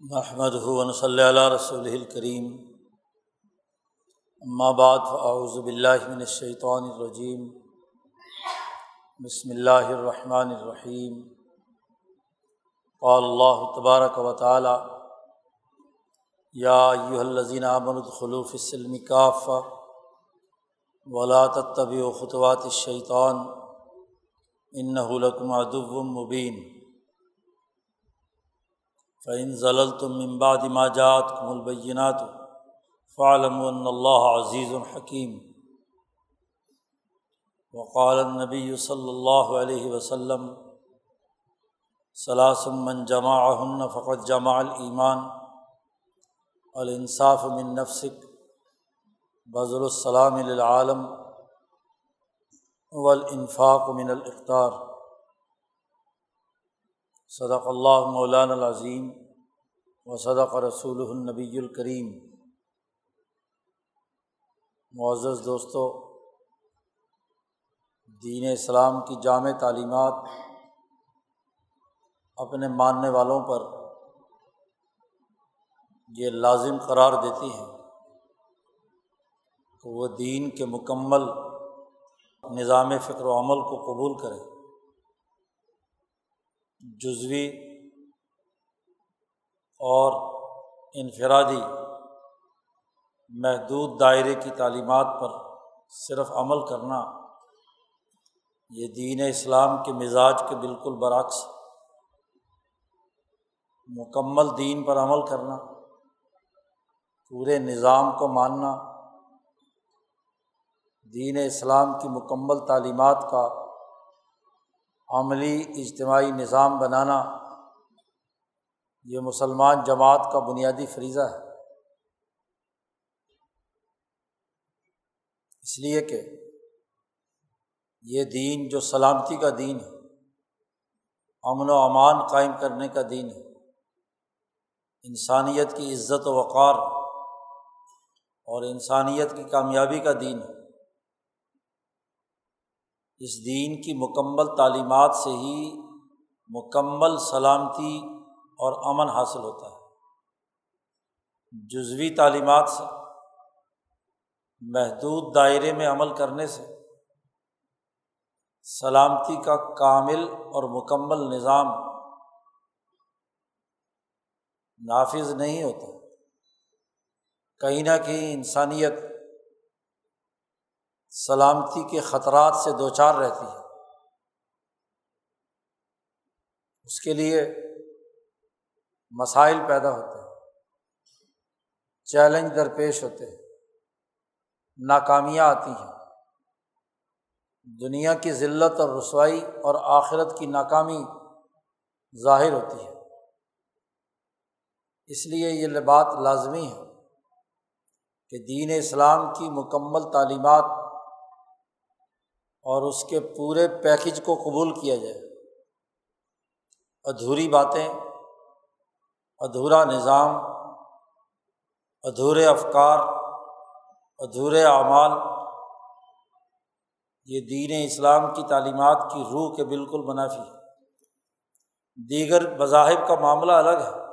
محمد ہُون صلی اللہ رسول الکریم اما بعد فاعوذ باللہ من الشیطان الرجیم بسم اللہ الرحمن الرحیم قال اللہ تبارک و تعالی یا ایہا الذین آمنوا ادخلوا فی السلم کافہ ولا تتبعوا خطوات الشیطان انہ لکم عدو مبین فعن ضلع تم امباد ماجات کم البینات فعالم اللہ عزیز الحکیم وقال نبی صلی اللہ علیہ وسلم صلاثم من جمع فقط جمع الایمان الانصاف من نفسک بذر السلام للعالم والانفاق من الاقطار صدق اللہ مولان العظیم و صدق رسول النبی الکریم۔ معزز دوستوں دین اسلام کی جامع تعلیمات اپنے ماننے والوں پر یہ لازم قرار دیتی ہیں کہ وہ دین کے مکمل نظام فکر و عمل کو قبول کریں۔ جزوی اور انفرادی محدود دائرے کی تعلیمات پر صرف عمل کرنا یہ دین اسلام کے مزاج کے بالکل برعکس مکمل دین پر عمل کرنا، پورے نظام کو ماننا، دین اسلام کی مکمل تعلیمات کا عملی اجتماعی نظام بنانا یہ مسلمان جماعت کا بنیادی فریضہ ہے۔ اس لیے کہ یہ دین جو سلامتی کا دین ہے، امن و امان قائم کرنے کا دین ہے، انسانیت کی عزت و وقار اور انسانیت کی کامیابی کا دین ہے۔ اس دین کی مکمل تعلیمات سے ہی مکمل سلامتی اور امن حاصل ہوتا ہے۔ جزوی تعلیمات سے، محدود دائرے میں عمل کرنے سے، سلامتی کا کامل اور مکمل نظام نافذ نہیں ہوتا۔ کہیں نہ کہیں انسانیت سلامتی کے خطرات سے دو چار رہتی ہے اس کے لیے مسائل پیدا ہوتے ہیں، چیلنج درپیش ہوتے ہیں، ناکامیاں آتی ہیں۔ دنیا کی ذلت اور رسوائی اور آخرت کی ناکامی ظاہر ہوتی ہے۔ اس لیے یہ بات لازمی ہے کہ دین اسلام کی مکمل تعلیمات اور اس کے پورے پیکج کو قبول کیا جائے۔ ادھوری باتیں، ادھورا نظام، ادھورے افکار، ادھورے اعمال۔ یہ دین اسلام کی تعلیمات کی روح کے بالکل منافی ہے۔ دیگر مذاہب کا معاملہ الگ ہے۔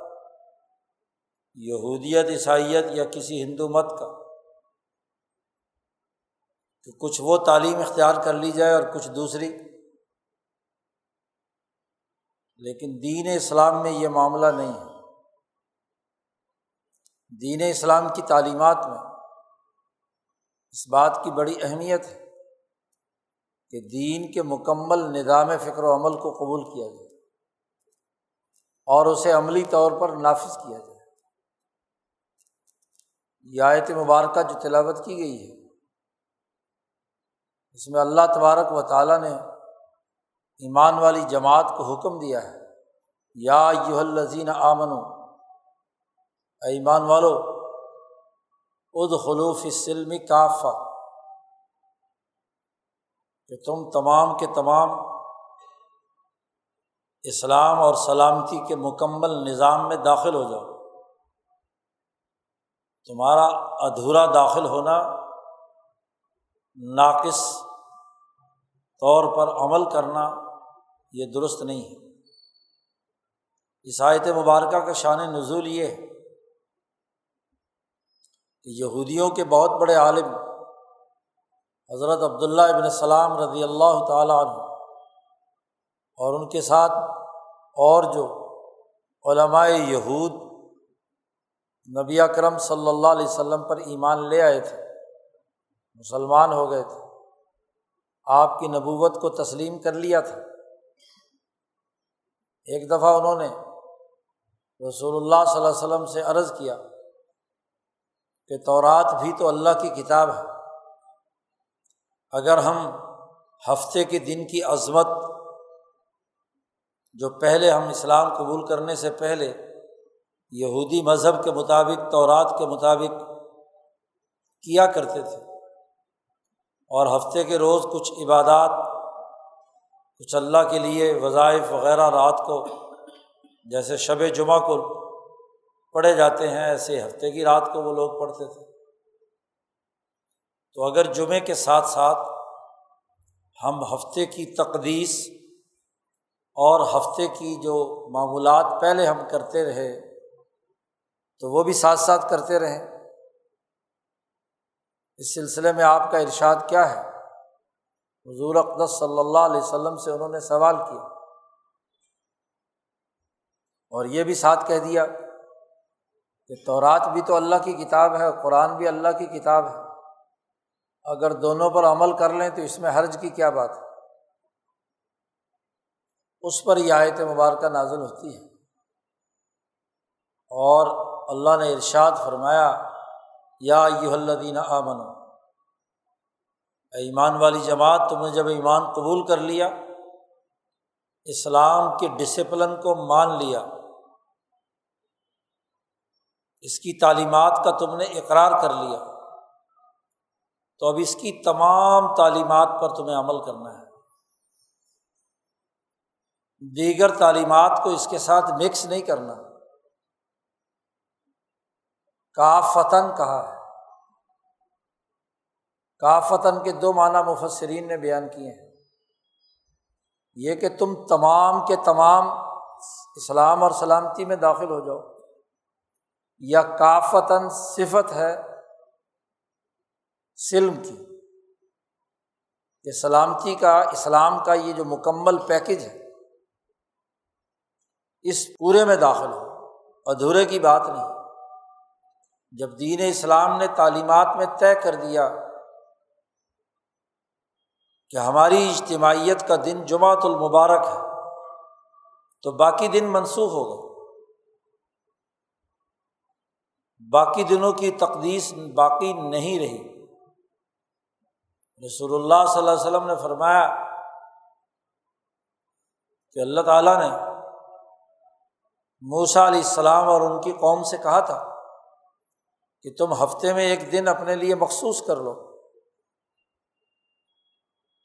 یہودیت، عیسائیت یا کسی ہندو مت کا۔ کہ کچھ وہ تعلیم اختیار کر لی جائے اور کچھ دوسری۔ لیکن دین اسلام میں یہ معاملہ نہیں ہے۔ دین اسلام کی تعلیمات میں اس بات کی بڑی اہمیت ہے کہ دین کے مکمل نظام فکر و عمل کو قبول کیا جائے اور اسے عملی طور پر نافذ کیا جائے۔ یہ آیت مبارکہ جو تلاوت کی گئی ہے اس میں اللہ تبارک و تعالیٰ نے ایمان والی جماعت کو حکم دیا ہے۔ یا یو الزین آمن ایمان والو اد خلوف سلم کافا کہ تم تمام کے تمام اسلام اور سلامتی کے مکمل نظام میں داخل ہو جاؤ۔ تمہارا ادھورا داخل ہونا ناقص طور پر عمل کرنا یہ درست نہیں ہے۔ عیسائیت مبارکہ کا شان نزول یہ ہے کہ یہودیوں کے بہت بڑے عالم حضرت عبداللہ ابن السلام رضی اللہ تعالیٰ عنہ اور ان کے ساتھ اور جو علماء یہود نبی اکرم صلی اللہ علیہ وسلم پر ایمان لے آئے تھے مسلمان ہو گئے تھے۔ آپ کی نبوت کو تسلیم کر لیا تھا۔ ایک دفعہ انہوں نے رسول اللہ صلی اللہ علیہ وسلم سے عرض کیا کہ تورات بھی تو اللہ کی کتاب ہے۔ اگر ہم ہفتے کے دن کی عظمت جو پہلے ہم اسلام قبول کرنے سے پہلے یہودی مذہب کے مطابق، تورات کے مطابق کیا کرتے تھے اور ہفتے کے روز کچھ عبادات، کچھ اللہ کے لیے وظائف وغیرہ رات کو، جیسے شب جمعہ کو پڑھے جاتے ہیں، ایسے ہفتے کی رات کو وہ لوگ پڑھتے تھے۔ تو اگر جمعے کے ساتھ ساتھ ہم ہفتے کی تقدیس اور ہفتے کی جو معمولات پہلے ہم کرتے رہے، تو وہ بھی ساتھ ساتھ کرتے رہیں۔ اس سلسلے میں آپ کا ارشاد کیا ہے؟ حضور اقدس صلی اللہ علیہ وسلم سے انہوں نے سوال کیا۔ اور یہ بھی ساتھ کہہ دیا کہ تورات بھی تو اللہ کی کتاب ہے، قرآن بھی اللہ کی کتاب ہے۔ اگر دونوں پر عمل کر لیں تو اس میں حرج کی کیا بات ہے؟ اس پر یہ آیت مبارکہ نازل ہوتی ہے۔ اور اللہ نے ارشاد فرمایا یا یہ الدین آمن ایمان والی جماعت، تم نے جب ایمان قبول کر لیا، اسلام کے ڈسپلن کو مان لیا، اس کی تعلیمات کا تم نے اقرار کر لیا، تو اب اس کی تمام تعلیمات پر تمہیں عمل کرنا ہے۔ دیگر تعلیمات کو اس کے ساتھ مکس نہیں کرنا۔ کافتن کہا ہے۔ کافتن کے دو معنی مفسرین نے بیان کیے ہیں۔ یہ کہ تم تمام کے تمام اسلام اور سلامتی میں داخل ہو جاؤ، یا کافتن صفت ہے سلم کی۔ یہ سلامتی کا، اسلام کا یہ جو مکمل پیکج ہے، اس پورے میں داخل ہو۔ ادھورے کی بات نہیں۔ جب دین اسلام نے تعلیمات میں طے کر دیا کہ ہماری اجتماعیت کا دن جمعۃ المبارک ہے، تو باقی دن منسوخ ہو گئے۔ باقی دنوں کی تقدیس باقی نہیں رہی۔ رسول اللہ صلی اللہ علیہ وسلم نے فرمایا کہ اللہ تعالیٰ نے موسا علیہ السلام اور ان کی قوم سے کہا تھا کہ تم ہفتے میں ایک دن اپنے لیے مخصوص کر لو۔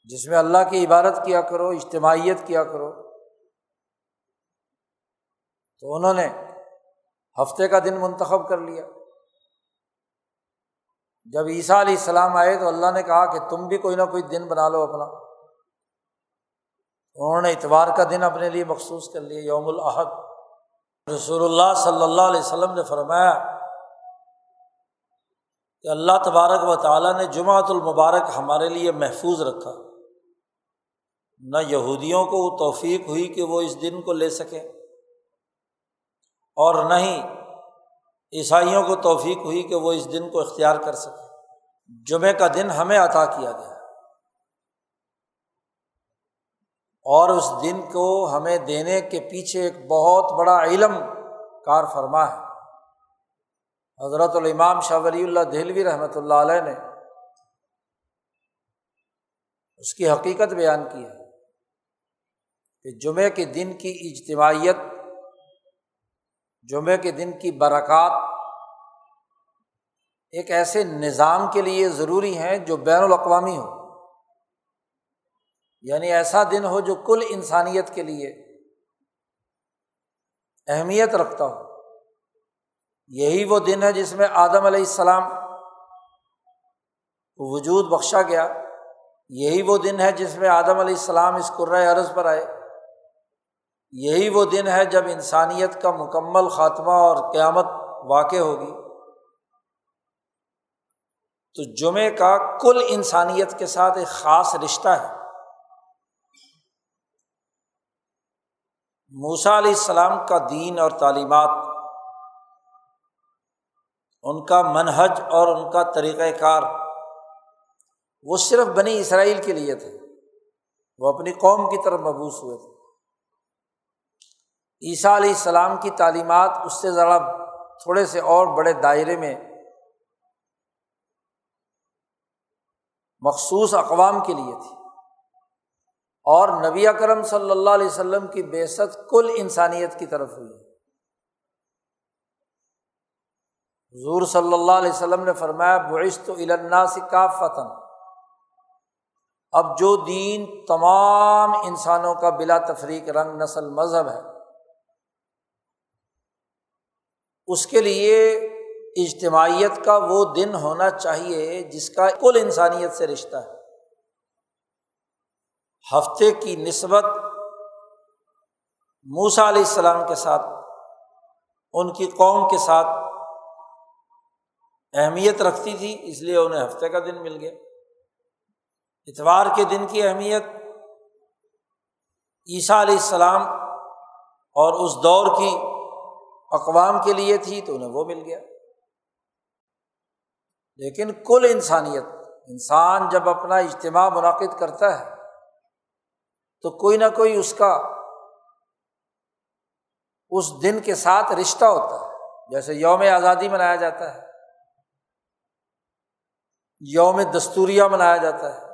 جس میں اللہ کی عبادت کیا کرو، اجتماعیت کیا کرو۔ تو انہوں نے ہفتے کا دن منتخب کر لیا۔ جب عیسیٰ علیہ السلام آئے تو اللہ نے کہا کہ تم بھی کوئی نہ کوئی دن بنا لو اپنا۔ انہوں نے اتوار کا دن اپنے لیے مخصوص کر لیا، یوم الحد رسول اللہ صلی اللہ علیہ وسلم نے فرمایا کہ اللہ تبارک و تعالیٰ نے جمعۃ المبارک ہمارے لیے محفوظ رکھا۔ نہ یہودیوں کو وہ توفیق ہوئی کہ وہ اس دن کو لے سکیں اور نہ ہی عیسائیوں کو توفیق ہوئی کہ وہ اس دن کو اختیار کر سکیں۔ جمعہ کا دن ہمیں عطا کیا گیا۔ اور اس دن کو ہمیں دینے کے پیچھے ایک بہت بڑا علم کار فرما ہے۔ حضرت الامام شاہ ولی اللہ دہلوی رحمۃ اللہ علیہ نے اس کی حقیقت بیان کی ہے۔ کہ جمعے کے دن کی اجتماعیت جمعے کے دن کی برکات ایک ایسے نظام کے لیے ضروری ہیں جو بین الاقوامی ہو یعنی ایسا دن ہو جو کل انسانیت کے لیے اہمیت رکھتا ہو۔ یہی وہ دن ہے جس میں آدم علیہ السلام کو وجود بخشا گیا۔ یہی وہ دن ہے جس میں آدم علیہ السلام اس قرۂۂ عرض پر آئے۔ یہی وہ دن ہے جب انسانیت کا مکمل خاتمہ اور قیامت واقع ہوگی۔ تو جمعے کا کل انسانیت کے ساتھ ایک خاص رشتہ ہے۔ موسا علیہ السلام کا دین اور تعلیمات، ان کا منہج اور ان کا طریقۂ کار، وہ صرف بنی اسرائیل کے لیے تھے۔ وہ اپنی قوم کی طرف مبوس ہوئے تھے۔ عیسیٰ علیہ السلام کی تعلیمات اس سے ذرا تھوڑے سے اور بڑے دائرے میں مخصوص اقوام کے لیے تھی۔ اور نبی اکرم صلی اللہ علیہ وسلم کی بےست کل انسانیت کی طرف ہوئی۔ حضور صلی اللہ علیہ وسلم نے فرمایا بعشت النا سے کا فتن اب جو دین تمام انسانوں کا بلا تفریق رنگ نسل مذہب ہے اس کے لیے اجتماعیت کا وہ دن ہونا چاہیے جس کا کل انسانیت سے رشتہ ہے۔ ہفتے کی نسبت موسا علیہ السلام کے ساتھ، ان کی قوم کے ساتھ اہمیت رکھتی تھی، اس لیے انہیں ہفتے کا دن مل گیا۔ اتوار کے دن کی اہمیت عیسیٰ علیہ السلام اور اس دور کی اقوام کے لیے تھی تو انہیں وہ مل گیا۔ لیکن کل انسانیت، انسان جب اپنا اجتماع منعقد کرتا ہے، تو کوئی نہ کوئی اس کا، اس دن کے ساتھ رشتہ ہوتا ہے۔ جیسے یوم آزادی منایا جاتا ہے، یوم دستوریہ منایا جاتا ہے،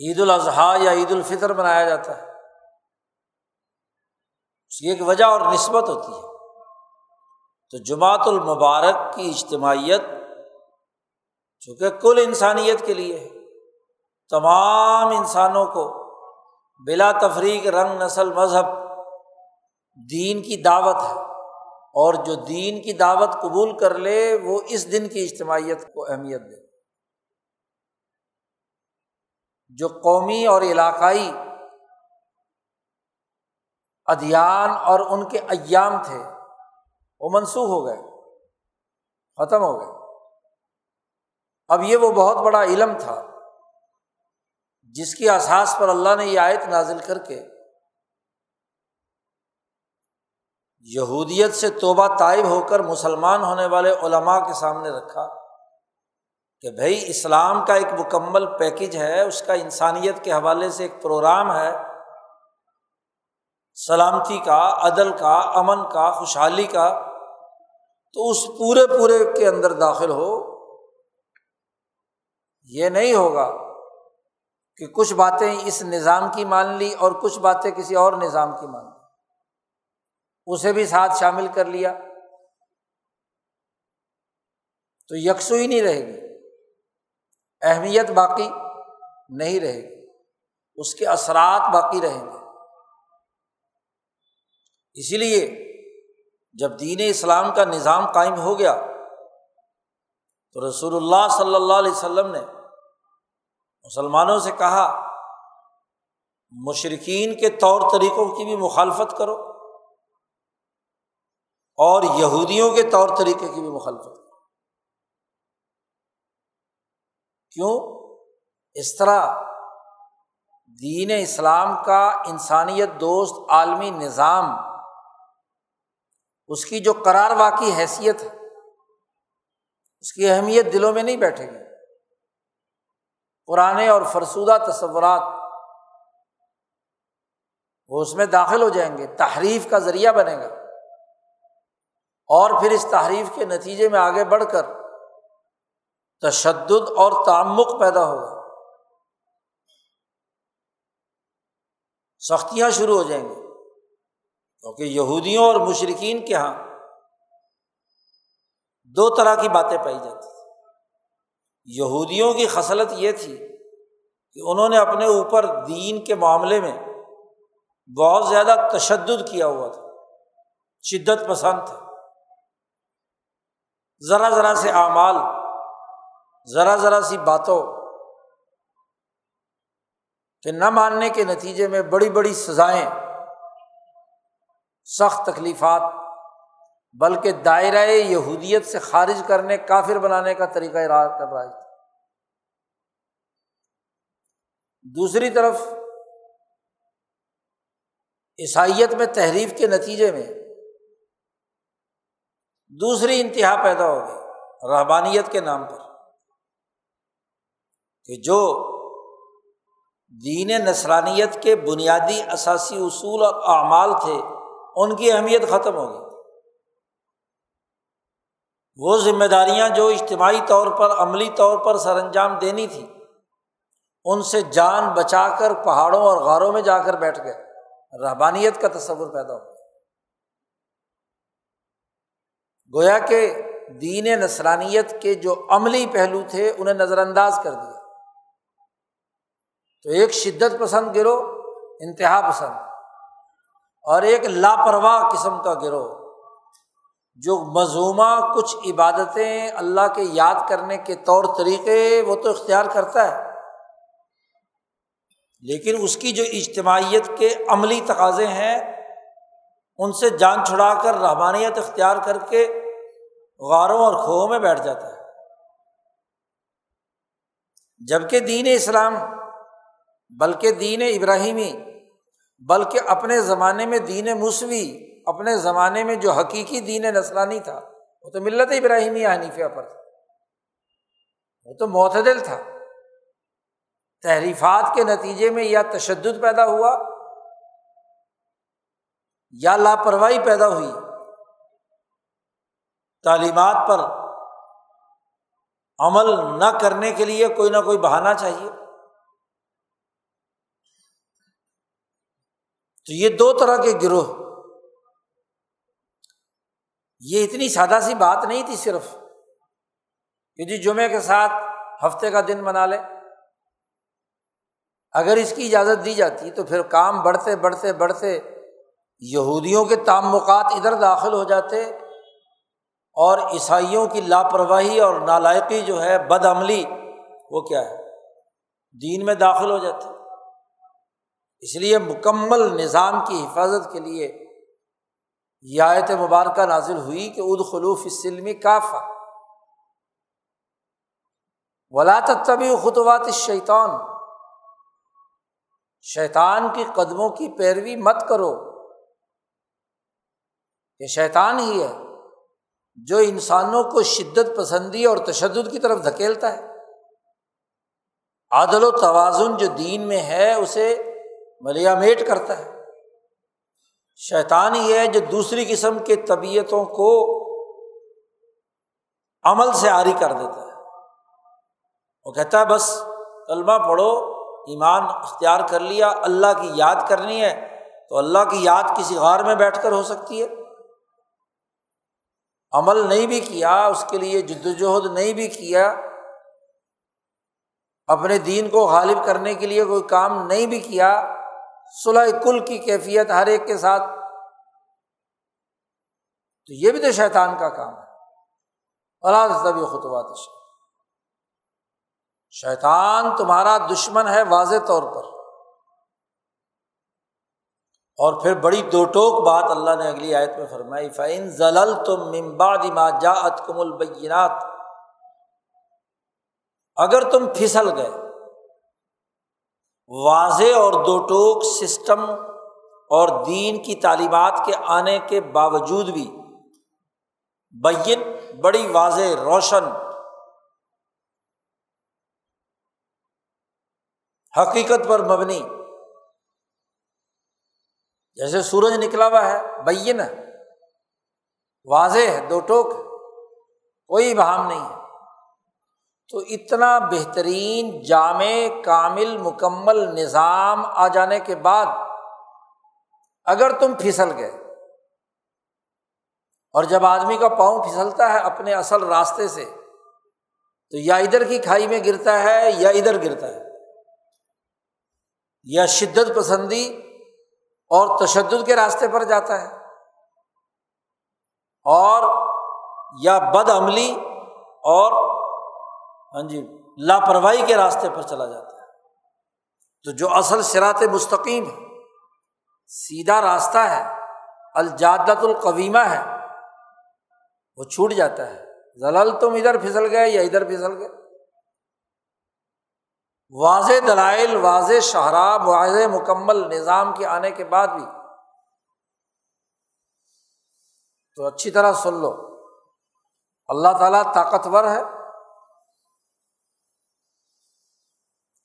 عید الاضحیٰ یا عید الفطر منایا جاتا ہے۔ اس کی ایک وجہ اور نسبت ہوتی ہے۔ تو جماعت المبارک کی اجتماعیت چونکہ کل انسانیت کے لیے ہے، تمام انسانوں کو بلا تفریق رنگ، نسل، مذہب دین کی دعوت ہے۔ اور جو دین کی دعوت قبول کر لے، وہ اس دن کی اجتماعیت کو اہمیت دے۔ جو قومی اور علاقائی ادیان اور ان کے ایام تھے۔ وہ منسوخ ہو گئے، ختم ہو گئے۔ اب یہ وہ بہت بڑا علم تھا جس کی احساس پر اللہ نے یہ آیت نازل کر کے یہودیت سے توبہ طائب ہو کر مسلمان ہونے والے علماء کے سامنے رکھا کہ بھائی اسلام کا ایک مکمل پیکج ہے، اس کا انسانیت کے حوالے سے ایک پروگرام ہے۔ سلامتی کا، عدل کا، امن کا، خوشحالی کا، تو اس پورے پورے کے اندر داخل ہو۔ یہ نہیں ہوگا کہ کچھ باتیں اس نظام کی مان لی اور کچھ باتیں کسی اور نظام کی مان لی۔ اسے بھی ساتھ شامل کر لیا۔ تو یکسو ہی نہیں رہے گی۔ اہمیت باقی نہیں رہے گی۔ اس کے اثرات باقی رہیں گے۔ اسی لیے جب دین اسلام کا نظام قائم ہو گیا، تو رسول اللہ صلی اللہ علیہ وسلم نے مسلمانوں سے کہا مشرقین کے طور طریقوں کی بھی مخالفت کرو اور یہودیوں کے طور طریقے کی بھی مخالفت کرو۔ کیوں؟ اس طرح دین اسلام کا انسانیت دوست عالمی نظام اس کی جو قرار واقعی حیثیت ہے، اس کی اہمیت دلوں میں نہیں بیٹھے گی۔ پرانے اور فرسودہ تصورات وہ اس میں داخل ہو جائیں گے، تحریف کا ذریعہ بنے گا۔ اور پھر اس تحریف کے نتیجے میں آگے بڑھ کر تشدد اور تعمق پیدا ہوگا۔ سختیاں شروع ہو جائیں گی۔ کیونکہ یہودیوں اور مشرقین کے یہاں دو طرح کی باتیں پائی جاتی تھیں۔ یہودیوں کی خصلت یہ تھی کہ انہوں نے اپنے اوپر دین کے معاملے میں بہت زیادہ تشدد کیا ہوا تھا، شدت پسند تھا۔ ذرا ذرا سے اعمال، ذرا ذرا سی باتوں کہ نہ ماننے کے نتیجے میں بڑی بڑی سزائیں سخت تکلیفات، بلکہ دائرۂ یہودیت سے خارج کرنے، کافر بنانے کا طریقہ اراد کر رہا ہے۔ دوسری طرف، عیسائیت میں تحریف کے نتیجے میں دوسری انتہا پیدا ہو گئی رحبانیت کے نام پر۔ کہ جو دین نسرانیت کے بنیادی اثاثی اصول اور اعمال تھے ان کی اہمیت ختم ہو گئی وہ ذمہ داریاں جو اجتماعی طور پر، عملی طور پر سر انجام دینی تھی ان سے جان بچا کر پہاڑوں اور غاروں میں جا کر بیٹھ گئے۔ رحبانیت کا تصور پیدا ہو گویا کہ دین نسرانیت کے جو عملی پہلو تھے، انہیں نظر انداز کر دیا۔ تو ایک شدت پسند گروہ انتہا پسند۔ اور ایک لاپرواہ قسم کا گروہ، جو مضمومہ کچھ عبادتیں اللہ کے یاد کرنے کے طور طریقے وہ تو اختیار کرتا ہے، لیکن اس کی جو اجتماعیت کے عملی تقاضے ہیں، ان سے جان چھڑا کر رحمانیت اختیار کر کے غاروں اور کھوہوں میں بیٹھ جاتا ہے۔ جبکہ دین اسلام، بلکہ دین ابراہیمی بلکہ اپنے زمانے میں دین موسوی اپنے زمانے میں جو حقیقی دین نسلانی تھا، وہ تو ملت ابراہیمی حنیفیہ پر تھا۔ وہ تو معتدل تھا۔ تحریفات کے نتیجے میں یا تشدد پیدا ہوا یا لاپرواہی پیدا ہوئی۔ تعلیمات پر عمل نہ کرنے کے لیے کوئی نہ کوئی بہانا چاہیے۔ تو یہ دو طرح کے گروہ۔ یہ اتنی سادہ سی بات نہیں تھی صرف کہ جی جمعے کے ساتھ ہفتے کا دن منا لے۔ اگر اس کی اجازت دی جاتی تو پھر کام بڑھتے بڑھتے بڑھتے یہودیوں کے تعمقات ادھر داخل ہو جاتے اور عیسائیوں کی لاپرواہی اور نالائقی جو ہے، بد عملی، وہ کیا ہے؟ دین میں داخل ہو جاتی۔ اس لیے مکمل نظام کی حفاظت کے لیے یہ آیت مبارکہ نازل ہوئی کہ اد خلوف اسلمی کافا ولا تبی خطوات شیطان شیطان کی قدموں کی پیروی مت کرو۔ یہ شیطان ہی ہے جو انسانوں کو شدت پسندی اور تشدد کی طرف دھکیلتا ہے۔ عادل و توازن جو دین میں ہے، اسے ملیا میٹ کرتا ہے۔ شیطان ہی ہے جو دوسری قسم کے طبیعتوں کو عمل سے عاری کر دیتا ہے۔ وہ کہتا ہے، بس طلبہ پڑھو، ایمان اختیار کر لیا، اللہ کی یاد کرنی ہے، تو اللہ کی یاد کسی غار میں بیٹھ کر ہو سکتی ہے۔ عمل نہیں بھی کیا، اس کے لیے جد وجہد نہیں بھی کیا، اپنے دین کو غالب کرنے کے لیے کوئی کام نہیں بھی کیا۔ صلح کل کی کیفیت ہر ایک کے ساتھ۔ تو یہ بھی تو شیطان کا کام ہے۔ اللہ طبی خطبات شیطان تمہارا دشمن ہے واضح طور پر۔ اور پھر بڑی دو ٹوک بات اللہ نے اگلی آیت میں فرمائی فعین ضلل تم ممباد جا کم البینات اگر تم پھسل گئے واضح اور دو ٹوک سسٹم اور دین کی تعلیمات کے آنے کے باوجود بھی بین بڑی واضح روشن حقیقت پر مبنی۔ جیسے سورج نکلا ہوا ہے، بین واضح ہے، دو ٹوک کوئی بہام نہیں ہے۔ تو اتنا بہترین جامع کامل مکمل نظام آ جانے کے بعد اگر تم پھسل گئے اور جب آدمی کا پاؤں پھسلتا ہے اپنے اصل راستے سے، تو یا ادھر کی کھائی میں گرتا ہے یا ادھر گرتا ہے۔ یا شدت پسندی اور تشدد کے راستے پر جاتا ہے۔ اور یا بد عملی اور ہاں جی لاپرواہی کے راستے پر چلا جاتا ہے۔ تو جو اصل سرات مستقیم ہے، سیدھا راستہ ہے الجادت القویمہ ہے، وہ چھوٹ جاتا ہے۔ زلل تم ادھر پھسل گئے یا ادھر پھسل گئے؟ واضح دلائل، واضح شہراب واضح مکمل نظام کے آنے کے بعد بھی۔ تو اچھی طرح سن لو۔ اللہ تعالیٰ طاقتور ہے۔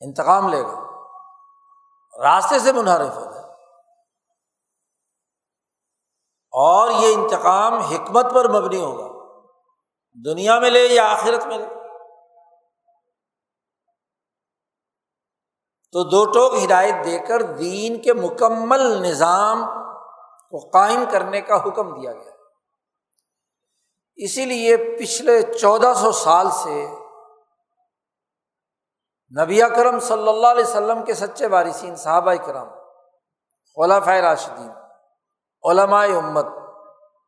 انتقام لے گا راستے سے منحرف ہو جائے اور یہ انتقام حکمت پر مبنی ہوگا۔ دنیا میں لے یا آخرت میں لے۔ تو دو ٹوک ہدایت دے کر دین کے مکمل نظام کو قائم کرنے کا حکم دیا گیا۔ اسی لیے پچھلے چودہ سو سال سے نبی کرم صلی اللہ علیہ وسلم کے سچے وارثین، صحابہ کرام خلاف راشدین، علماء امت،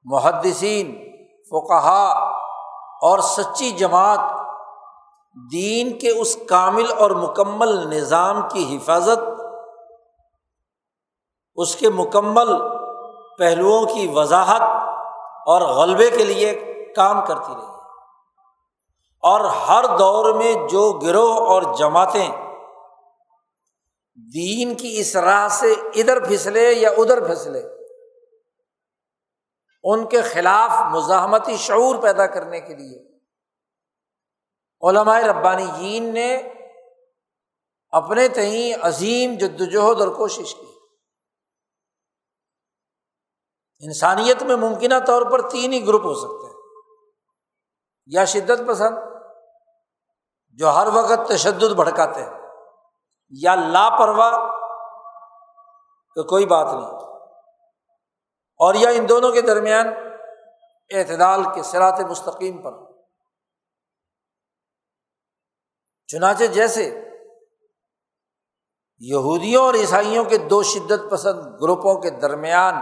محدثین، فقہا اور سچی جماعت، دین کے اس کامل اور مکمل نظام کی حفاظت، اس کے مکمل پہلوؤں کی وضاحت اور غلبے کے لیے کام کرتی رہی۔ اور ہر دور میں جو گروہ اور جماعتیں دین کی اس راہ سے ادھر پھسلے یا ادھر پھسلے، ان کے خلاف مزاحمتی شعور پیدا کرنے کے لیے علماء ربانی جین نے اپنے تئیں عظیم جدوجہد اور کوشش کی۔ انسانیت میں ممکنہ طور پر تین ہی گروپ ہو سکتے ہیں۔ یا شدت پسند، جو ہر وقت تشدد بھڑکاتے ہیں، یا لاپرواہ کہ کوئی بات نہیں۔ اور یا ان دونوں کے درمیان اعتدال کے سرات مستقیم پر۔ چنانچہ جیسے یہودیوں اور عیسائیوں کے دو شدت پسند گروپوں کے درمیان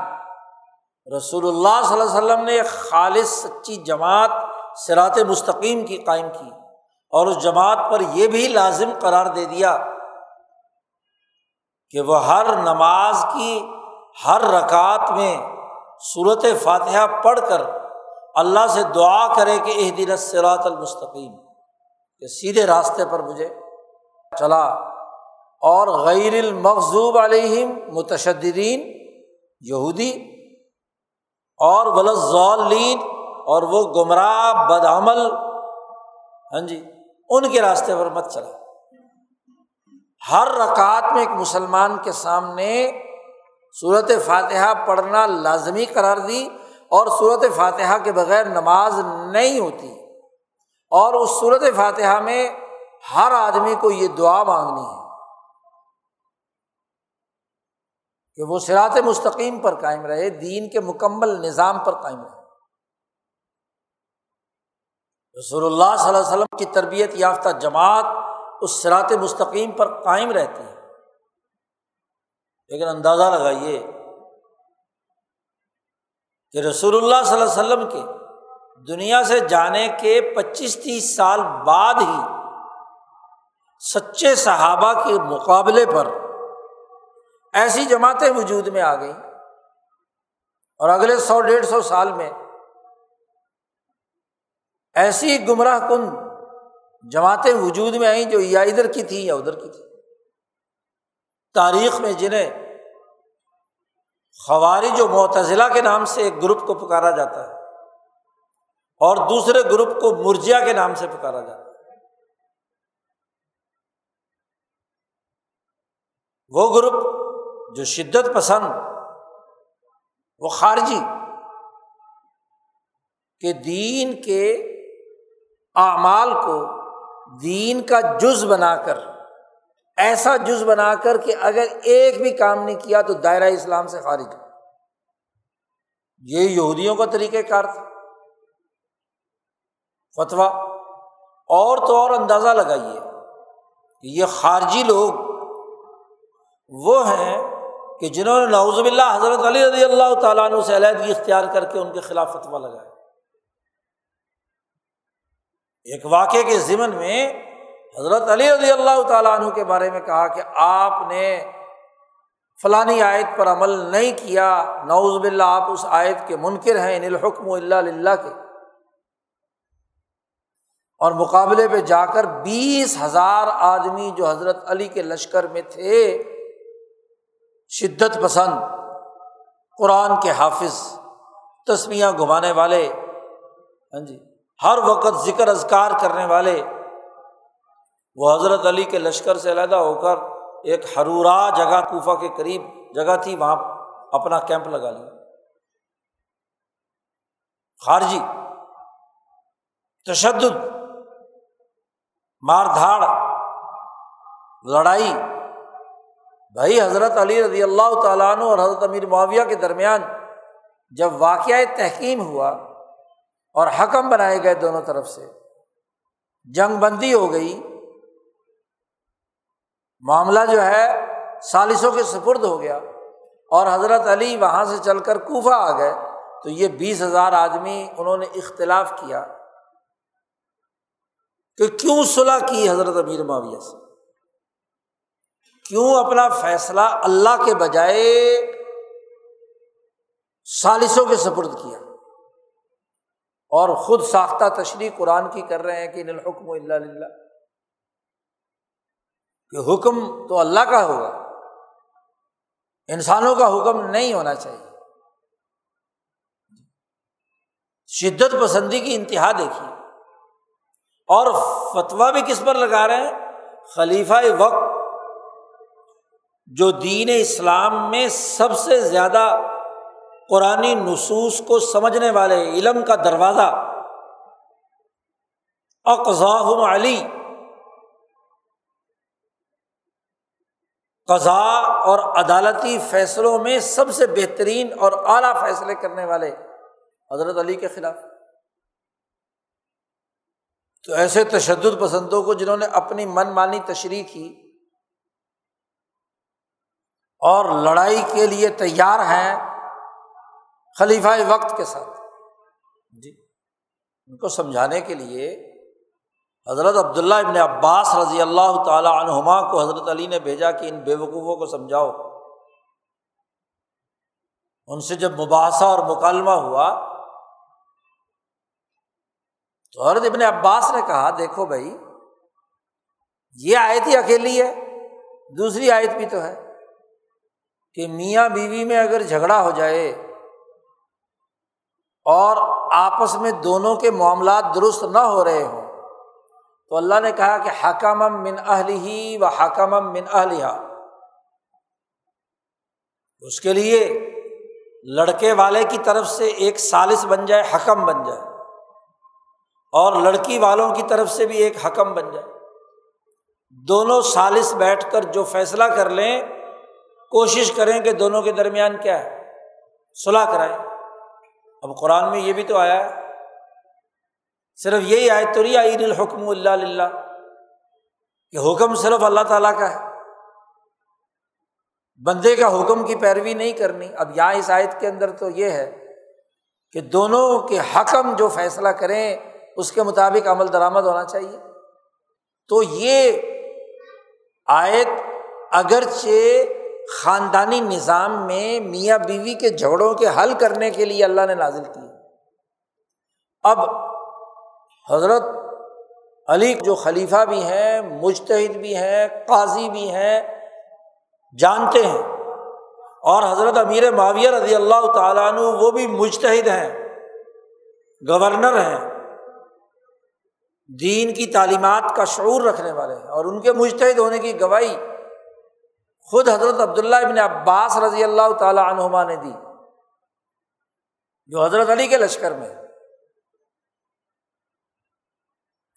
رسول اللہ صلی اللہ علیہ وسلم نے ایک خالص سچی جماعت سرات مستقیم کی قائم کی اور اس جماعت پر یہ بھی لازم قرار دے دیا کہ وہ ہر نماز کی ہر رکعت میں صورت فاتحہ پڑھ کر اللہ سے دعا کرے کہ اہ دن سرات المستقیم، کہ سیدھے راستے پر مجھے چلا۔ اور غیر المغضوب علیہم متشددین، یہودی، اور ولزالین اور وہ گمراہ بدعمل ہاں جی ان کے راستے پر مت چلا ہر رکعت میں ایک مسلمان کے سامنے صورت فاتحہ پڑھنا لازمی قرار دی اور صورت فاتحہ کے بغیر نماز نہیں ہوتی۔ اور اس صورت فاتحہ میں ہر آدمی کو یہ دعا مانگنی ہے کہ وہ سرات مستقیم پر قائم رہے، دین کے مکمل نظام پر قائم رہے۔ رسول اللہ صلی اللہ علیہ وسلم کی تربیت یافتہ جماعت اس سرات مستقیم پر قائم رہتی ہے۔ لیکن اندازہ لگائیے کہ رسول اللہ صلی اللہ علیہ وسلم کے دنیا سے جانے کے پچیس تیس سال بعد ہی سچے صحابہ کے مقابلے پر ایسی جماعتیں وجود میں آ گئیں اور اگلے سو ڈیڑھ سو سال میں ایسی گمراہ کن جماعتیں وجود میں آئیں جو یا ادھر کی تھیں یا ادھر کی تھی تاریخ میں جنہیں خواری جو معتضلا کے نام سے ایک گروپ کو پکارا جاتا ہے اور دوسرے گروپ کو مرجیا کے نام سے پکارا جاتا ہے۔ وہ گروپ جو شدت پسند، وہ خارجی، کہ دین کے اعمال کو دین کا جز بنا کر، ایسا جز بنا کر کہ اگر ایک بھی کام نہیں کیا تو دائرہ اسلام سے خارج یہ یہودیوں کا طریقہ کار تھا۔ فتوا اور تو اور اندازہ لگائیے کہ یہ خارجی لوگ وہ ہیں کہ جنہوں نے نوز اللہ حضرت علی رضی اللہ تعالیٰ عنہ سے علیحدگی اختیار کر کے ان کے خلاف فتوا لگایا۔ ایک واقعے کے ضمن میں حضرت علی رضی اللہ تعالیٰ عنہ کے بارے میں کہا کہ آپ نے فلانی آیت پر عمل نہیں کیا نوز باللہ، آپ اس آیت کے منکر ہیں، ان الحکم اللہ اللہ کے۔ اور مقابلے پہ جا کر بیس ہزار آدمی جو حضرت علی کے لشکر میں تھے، شدت پسند، قرآن کے حافظ تسمیاں گھمانے والے۔ ہاں جی۔ ہر وقت ذکر ازکار کرنے والے، وہ حضرت علی کے لشکر سے علیحدہ ہو کر ایک ہرورا جگہ کوفہ کے قریب جگہ تھی، وہاں اپنا کیمپ لگا لیا۔ خارجی، تشدد، مار دھاڑ، لڑائی۔ بھائی، حضرت علی رضی اللہ تعالیٰ عنہ اور حضرت امیر معاویہ کے درمیان جب واقعہ تحکیم ہوا اور حکم بنائے گئے دونوں طرف سے۔ جنگ بندی ہو گئی۔ معاملہ جو ہے سالسوں کے سپرد ہو گیا اور حضرت علی وہاں سے چل کر کوفہ آ گئے۔ تو یہ بیس ہزار آدمی انہوں نے اختلاف کیا۔ کہ کیوں صلاح کی حضرت امیر معاویہ سے؟ کیوں اپنا فیصلہ اللہ کے بجائے سالسوں کے سپرد کیا؟ اور خود ساختہ تشریح قرآن کی کر رہے ہیں کہ الحکم اللہ کہ حکم تو اللہ کا ہوگا۔ انسانوں کا حکم نہیں ہونا چاہیے۔ شدت پسندی کی انتہا دیکھیے۔ اور فتویٰ بھی کس پر لگا رہے ہیں؟ خلیفہ وقت، جو دین اسلام میں سب سے زیادہ قرآن نصوص کو سمجھنے والے علم کا دروازہ۔ اقضاہم علی۔ قضا اور عدالتی فیصلوں میں سب سے بہترین اور اعلیٰ فیصلے کرنے والے حضرت علی کے خلاف۔ تو ایسے تشدد پسندوں کو جنہوں نے اپنی من مانی تشریح کی اور لڑائی کے لیے تیار ہیں خلیفہ وقت کے ساتھ۔ جی۔ ان کو سمجھانے کے لیے حضرت عبداللہ ابن عباس رضی اللہ تعالیٰ عنہما کو حضرت علی نے بھیجا کہ ان بے وقوفوں کو سمجھاؤ۔ ان سے جب مباحثہ اور مکالمہ ہوا تو حضرت ابن عباس نے کہا، دیکھو بھائی، یہ آیت ہی اکیلی ہے، دوسری آیت بھی تو ہے کہ میاں بیوی میں اگر جھگڑا ہو جائے اور آپس میں دونوں کے معاملات درست نہ ہو رہے ہوں۔ تو اللہ نے کہا کہ حکم من اہل ہی و حکم من اہلیہ اس کے لیے لڑکے والے کی طرف سے ایک سالس بن جائے، حکم بن جائے۔ اور لڑکی والوں کی طرف سے بھی ایک حکم بن جائے۔ دونوں سالس بیٹھ کر جو فیصلہ کر لیں، کوشش کریں کہ دونوں کے درمیان کیا ہے؟ صلاح کرائیں۔ اب قرآن میں یہ بھی تو آیا ہے۔ صرف یہی آئے تو نہیں، عید الحکم اللہ کہ حکم صرف اللہ تعالیٰ کا ہے۔ بندے کا حکم کی پیروی نہیں کرنی۔ اب یہاں اس آیت کے اندر تو یہ ہے کہ دونوں کے حکم جو فیصلہ کریں، اس کے مطابق عمل درآمد ہونا چاہیے۔ تو یہ آیت اگرچہ خاندانی نظام میں میاں بیوی کے جھگڑوں کے حل کرنے کے لیے اللہ نے نازل کی اب حضرت علی جو خلیفہ بھی ہیں مشتحد بھی ہیں، قاضی بھی ہیں، جانتے ہیں۔ اور حضرت امیر معاویہ رضی اللہ تعالیٰ عنہ وہ بھی مشتحد ہیں، گورنر ہیں۔ دین کی تعلیمات کا شعور رکھنے والے ہیں اور ان کے مشتحد ہونے کی گواہی خود حضرت عبداللہ ابن عباس رضی اللہ تعالیٰ عنہما نے دی، جو حضرت علی کے لشکر میں۔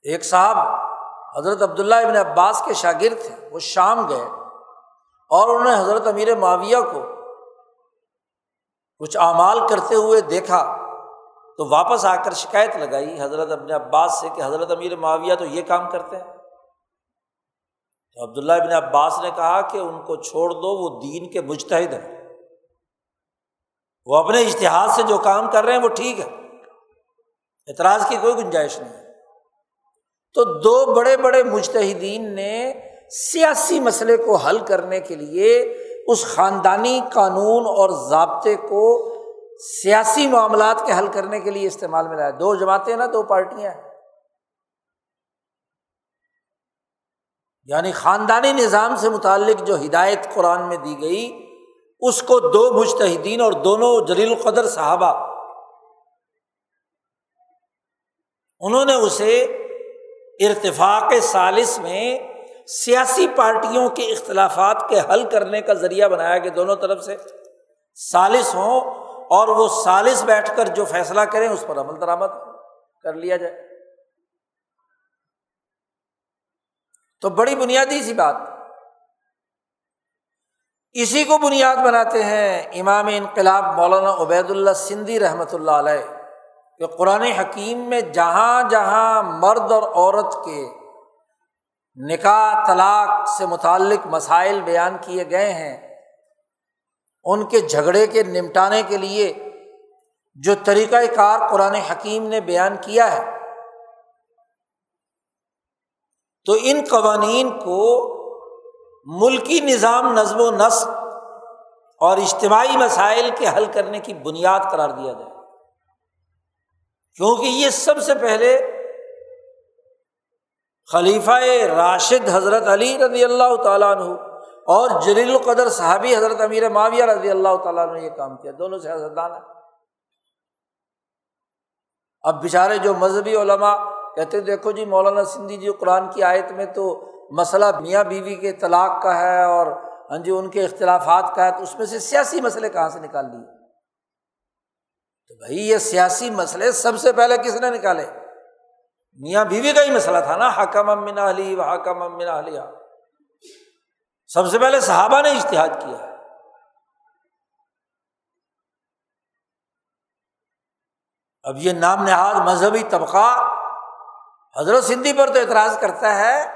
ایک صاحب حضرت عبداللہ ابن عباس کے شاگرد تھے، وہ شام گئے اور انہوں نے حضرت امیر معاویہ کو کچھ اعمال کرتے ہوئے دیکھا تو واپس آ کر شکایت لگائی حضرت ابن عباس سے کہ حضرت امیر معاویہ تو یہ کام کرتے ہیں۔ تو عبداللہ ابن عباس نے کہا کہ ان کو چھوڑ دو، وہ دین کے مجتحد ہیں۔ وہ اپنے اشتہار سے جو کام کر رہے ہیں، وہ ٹھیک ہے اعتراض کی کوئی گنجائش نہیں۔ ہے تو دو بڑے بڑے مشتحدین نے سیاسی مسئلے کو حل کرنے کے لیے اس خاندانی قانون اور ضابطے کو سیاسی معاملات کے حل کرنے کے لیے استعمال میں لایا۔ دو جماعتیں نا، دو پارٹیاں ہیں۔ یعنی خاندانی نظام سے متعلق جو ہدایت قرآن میں دی گئی، اس کو دو مشتحدین اور دونوں جلیل القدر صحابہ، انہوں نے اسے ارتفاق سالس میں سیاسی پارٹیوں کے اختلافات کے حل کرنے کا ذریعہ بنایا کہ دونوں طرف سے سالس ہوں اور وہ سالس بیٹھ کر جو فیصلہ کریں، اس پر عمل درآمد کر لیا جائے۔ تو بڑی بنیادی سی بات۔ اسی کو بنیاد بناتے ہیں امام انقلاب مولانا عبید اللہ سندھی رحمۃ اللہ علیہ، کہ قرآن حکیم میں جہاں جہاں مرد اور عورت کے نکاح، طلاق سے متعلق مسائل بیان کیے گئے ہیں، ان کے جھگڑے کے نمٹانے کے لیے جو طریقۂ کار قرآن حکیم نے بیان کیا ہے۔ تو ان قوانین کو ملکی نظام نظم و نسق اور اجتماعی مسائل کے حل کرنے کی بنیاد قرار دیا جائے۔ کیونکہ یہ سب سے پہلے خلیفہ راشد حضرت علی رضی اللہ تعالیٰ عنہ اور جلیل القدر صحابی حضرت امیر معاویہ رضی اللہ تعالیٰ نے یہ کام کیا۔ دونوں سے حضرتان ہیں۔ اب بیچارے جو مذہبی علماء کہتے دیکھو جی مولانا سندھی جی قرآن کی آیت میں تو مسئلہ میاں بیوی کے طلاق کا ہے اور ہاں جی ان کے اختلافات کا ہے، تو اس میں سے سیاسی مسئلے کہاں سے نکال لیے؟ تو بھائی، یہ سیاسی مسئلے سب سے پہلے کس نے نکالے؟ میاں بیوی کا ہی مسئلہ تھا نا حکم امنا علی و حکم امنا علیہ سب سے پہلے صحابہ نے اشتہاد کیا۔ اب یہ نام نہاد مذہبی طبقہ حضرت سندھی پر تو اعتراض کرتا ہے،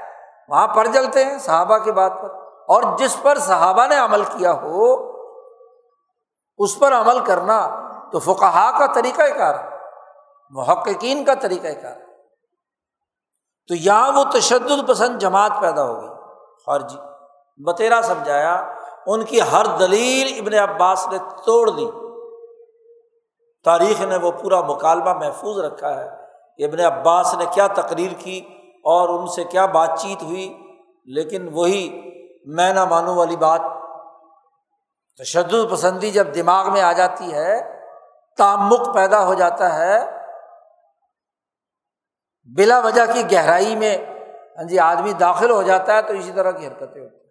وہاں پڑ جلتے ہیں صحابہ کی بات پر۔ اور جس پر صحابہ نے عمل کیا ہو، اس پر عمل کرنا تو فقہا کا طریقہ کار محققین کا طریقہ کار تو یہاں وہ تشدد پسند جماعت پیدا ہو گئی۔ خارجی، بتیرا سمجھایا، ان کی ہر دلیل ابن عباس نے توڑ دی۔ تاریخ نے وہ پورا مکالمہ محفوظ رکھا ہے۔ کہ ابن عباس نے کیا تقریر کی اور ان سے کیا بات چیت ہوئی، لیکن وہی میں نہ مانوں والی بات۔ تشدد پسندی جب دماغ میں آ جاتی ہے تعمک پیدا ہو جاتا ہے۔ بلا وجہ کی گہرائی میں ہاں جی آدمی داخل ہو جاتا ہے تو اسی طرح کی حرکتیں ہوتی ہیں۔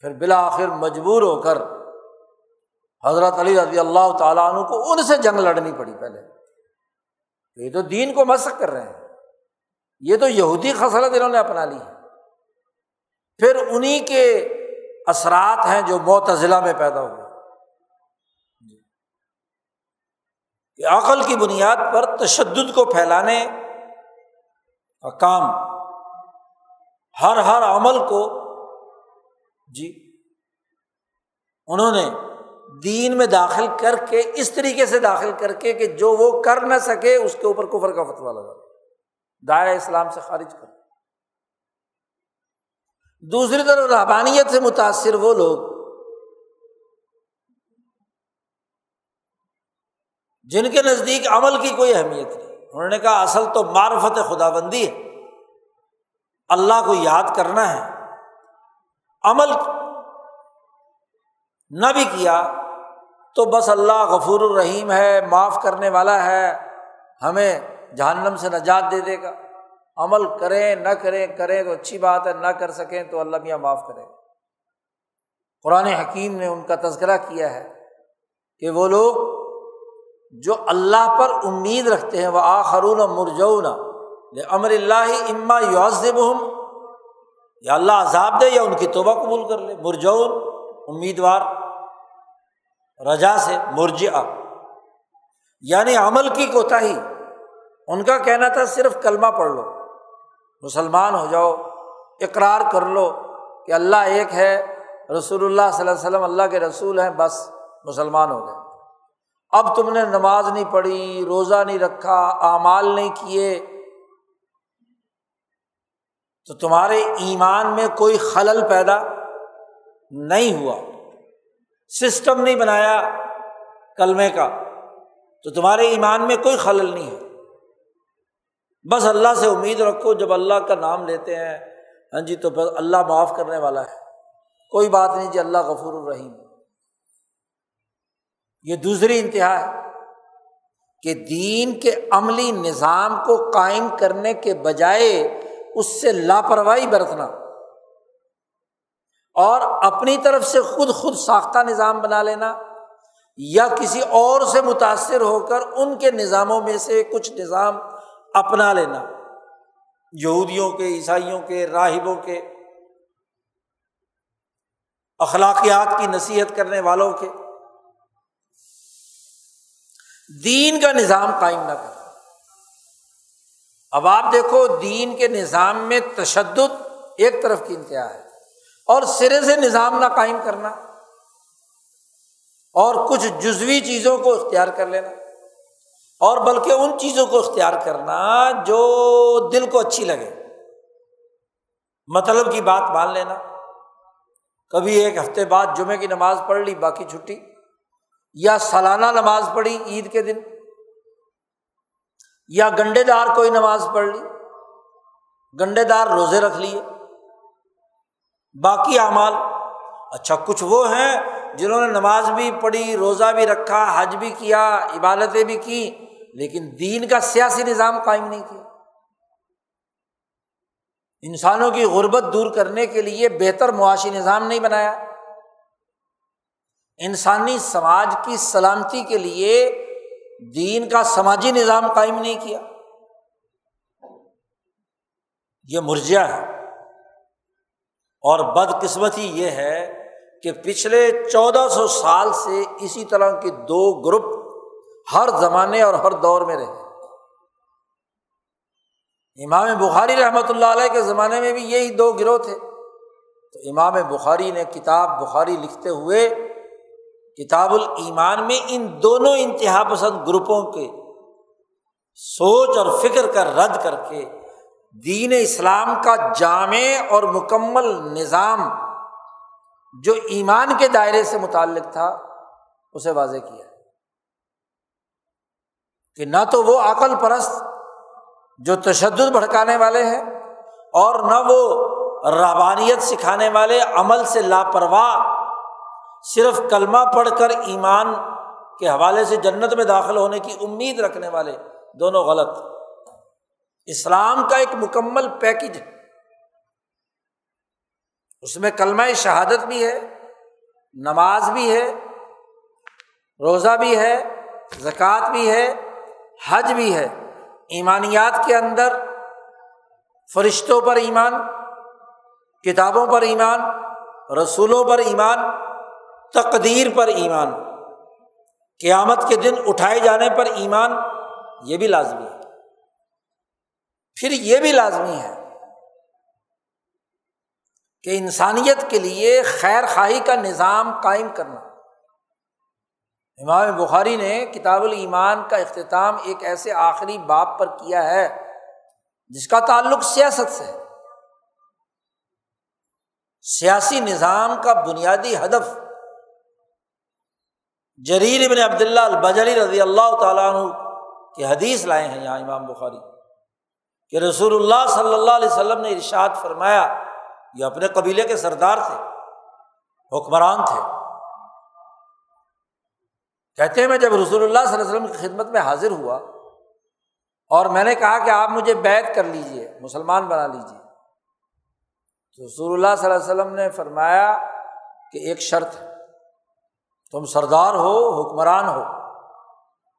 پھر بالآخر مجبور ہو کر حضرت علی رضی اللہ تعالیٰ عنہ کو ان سے جنگ لڑنی پڑی پہلے۔ یہ تو دین کو مسق کر رہے ہیں۔ یہ تو یہودی خسرت انہوں نے اپنا لی۔ ہے پھر انہیں کے اثرات ہیں جو معتضلا میں پیدا ہوئے۔ عقل کی بنیاد پر تشدد کو پھیلانے کا کام۔ ہر ہر عمل کو جی انہوں نے دین میں داخل کر کے، اس طریقے سے داخل کر کے کہ جو وہ کر نہ سکے، اس کے اوپر کفر کا فتوا لگا دائرہ اسلام سے خارج کر۔ دوسری طرف رحبانیت سے متاثر وہ لوگ جن کے نزدیک عمل کی کوئی اہمیت نہیں۔ انہوں نے کہا، اصل تو معرفت خدا بندی ہے۔ اللہ کو یاد کرنا ہے۔ عمل نہ بھی کیا تو بس اللہ غفور الرحیم ہے، معاف کرنے والا ہے، ہمیں جہنم سے نجات دے دے گا۔ عمل کریں، نہ کریں کریں تو اچھی بات ہے، نہ کر سکیں تو اللہ میاں معاف کرے گا۔ قرآن حکیم نے ان کا تذکرہ کیا ہے کہ وہ لوگ جو اللہ پر امید رکھتے ہیں وہ آخرون مرجون امر اللہ اما یوزب ہوں یا اللہ عذاب دے یا ان کی توبہ قبول کر لے۔ مرجون امیدوار۔ رجا سے مرجا یعنی عمل کی کوتا ہی ان کا کہنا تھا صرف کلمہ پڑھ لو، مسلمان ہو جاؤ، اقرار کر لو کہ اللہ ایک ہے، رسول اللہ صلی اللہ علیہ وسلم اللہ کے رسول ہیں، بس مسلمان ہو گئے۔ اب تم نے نماز نہیں پڑھی، روزہ نہیں رکھا، اعمال نہیں کیے، تو تمہارے ایمان میں کوئی خلل پیدا نہیں ہوا۔ سسٹم نہیں بنایا کلمے کا، تو تمہارے ایمان میں کوئی خلل نہیں ہے۔ بس اللہ سے امید رکھو، جب اللہ کا نام لیتے ہیں ہاں جی تو بس اللہ معاف کرنے والا ہے۔ کوئی بات نہیں جی اللہ غفور الرحیم۔ یہ دوسری انتہا ہے کہ دین کے عملی نظام کو قائم کرنے کے بجائے اس سے لاپرواہی برتنا۔ اور اپنی طرف سے خود خود ساختہ نظام بنا لینا یا کسی اور سے متاثر ہو کر ان کے نظاموں میں سے کچھ نظام اپنا لینا۔ یہودیوں کے، عیسائیوں کے، راہبوں کے، اخلاقیات کی نصیحت کرنے والوں کے۔ دین کا نظام قائم نہ کر اب آپ دیکھو دین کے نظام میں تشدد ایک طرف کی انتہا ہے۔ اور سرے سے نظام نہ قائم کرنا اور کچھ جزوی چیزوں کو اختیار کر لینا اور بلکہ ان چیزوں کو اختیار کرنا جو دل کو اچھی لگے۔ مطلب کی بات مان لینا۔ کبھی ایک ہفتے بعد جمعے کی نماز پڑھ لی، باقی چھٹی۔ یا سالانہ نماز پڑھی عید کے دن۔ یا گنڈے دار کوئی نماز پڑھ لی۔ گنڈے دار روزے رکھ لیے۔ باقی اعمال۔ اچھا کچھ وہ ہیں جنہوں نے نماز بھی پڑھی، روزہ بھی رکھا، حج بھی کیا، عبادتیں بھی کی، لیکن دین کا سیاسی نظام قائم نہیں کیا۔ انسانوں کی غربت دور کرنے کے لیے بہتر معاشی نظام نہیں بنایا۔ انسانی سماج کی سلامتی کے لیے دین کا سماجی نظام قائم نہیں کیا۔ یہ مرجیا ہے۔ اور بدقسمتی یہ ہے کہ پچھلے چودہ سو سال سے اسی طرح کے دو گروپ ہر زمانے اور ہر دور میں رہے۔ امام بخاری رحمۃ اللہ علیہ کے زمانے میں بھی یہی دو گروہ تھے۔ تو امام بخاری نے کتاب بخاری لکھتے ہوئے کتاب المان میں ان دونوں انتہا پسند گروپوں کے سوچ اور فکر کا رد کر کے دین اسلام کا جامع اور مکمل نظام جو ایمان کے دائرے سے متعلق تھا، اسے واضح کیا کہ نہ تو وہ عقل پرست جو تشدد بھڑکانے والے ہیں اور نہ وہ رابانیت سکھانے والے عمل سے لاپرواہ، صرف کلمہ پڑھ کر ایمان کے حوالے سے جنت میں داخل ہونے کی امید رکھنے والے، دونوں غلط۔ اسلام کا ایک مکمل پیکج ہے۔ اس میں کلمہ شہادت بھی ہے، نماز بھی ہے، روزہ بھی ہے، زکوٰۃ بھی ہے، حج بھی ہے۔ ایمانیات کے اندر فرشتوں پر ایمان، کتابوں پر ایمان، رسولوں پر ایمان، تقدیر پر ایمان، قیامت کے دن اٹھائے جانے پر ایمان، یہ بھی لازمی ہے۔ پھر یہ بھی لازمی ہے کہ انسانیت کے لیے خیر خواہی کا نظام قائم کرنا۔ امام بخاری نے کتاب الایمان کا اختتام ایک ایسے آخری باپ پر کیا ہے، جس کا تعلق سیاست سے سیاسی نظام کا بنیادی ہدف۔ جریر ابن عبداللہ البجلی رضی اللہ تعالیٰ عنہ کی حدیث لائے ہیں یہاں امام بخاری۔ کہ رسول اللہ صلی اللہ علیہ وسلم نے ارشاد فرمایا، یہ اپنے قبیلے کے سردار تھے، حکمران تھے۔ کہتے ہیں، میں جب رسول اللہ صلی اللہ علیہ وسلم کی خدمت میں حاضر ہوا اور میں نے کہا کہ آپ مجھے بیت کر لیجیے مسلمان بنا لیجیے تو رسول اللہ صلی اللہ علیہ وسلم نے فرمایا کہ ایک شرط ہے، تم سردار ہو، حکمران ہو۔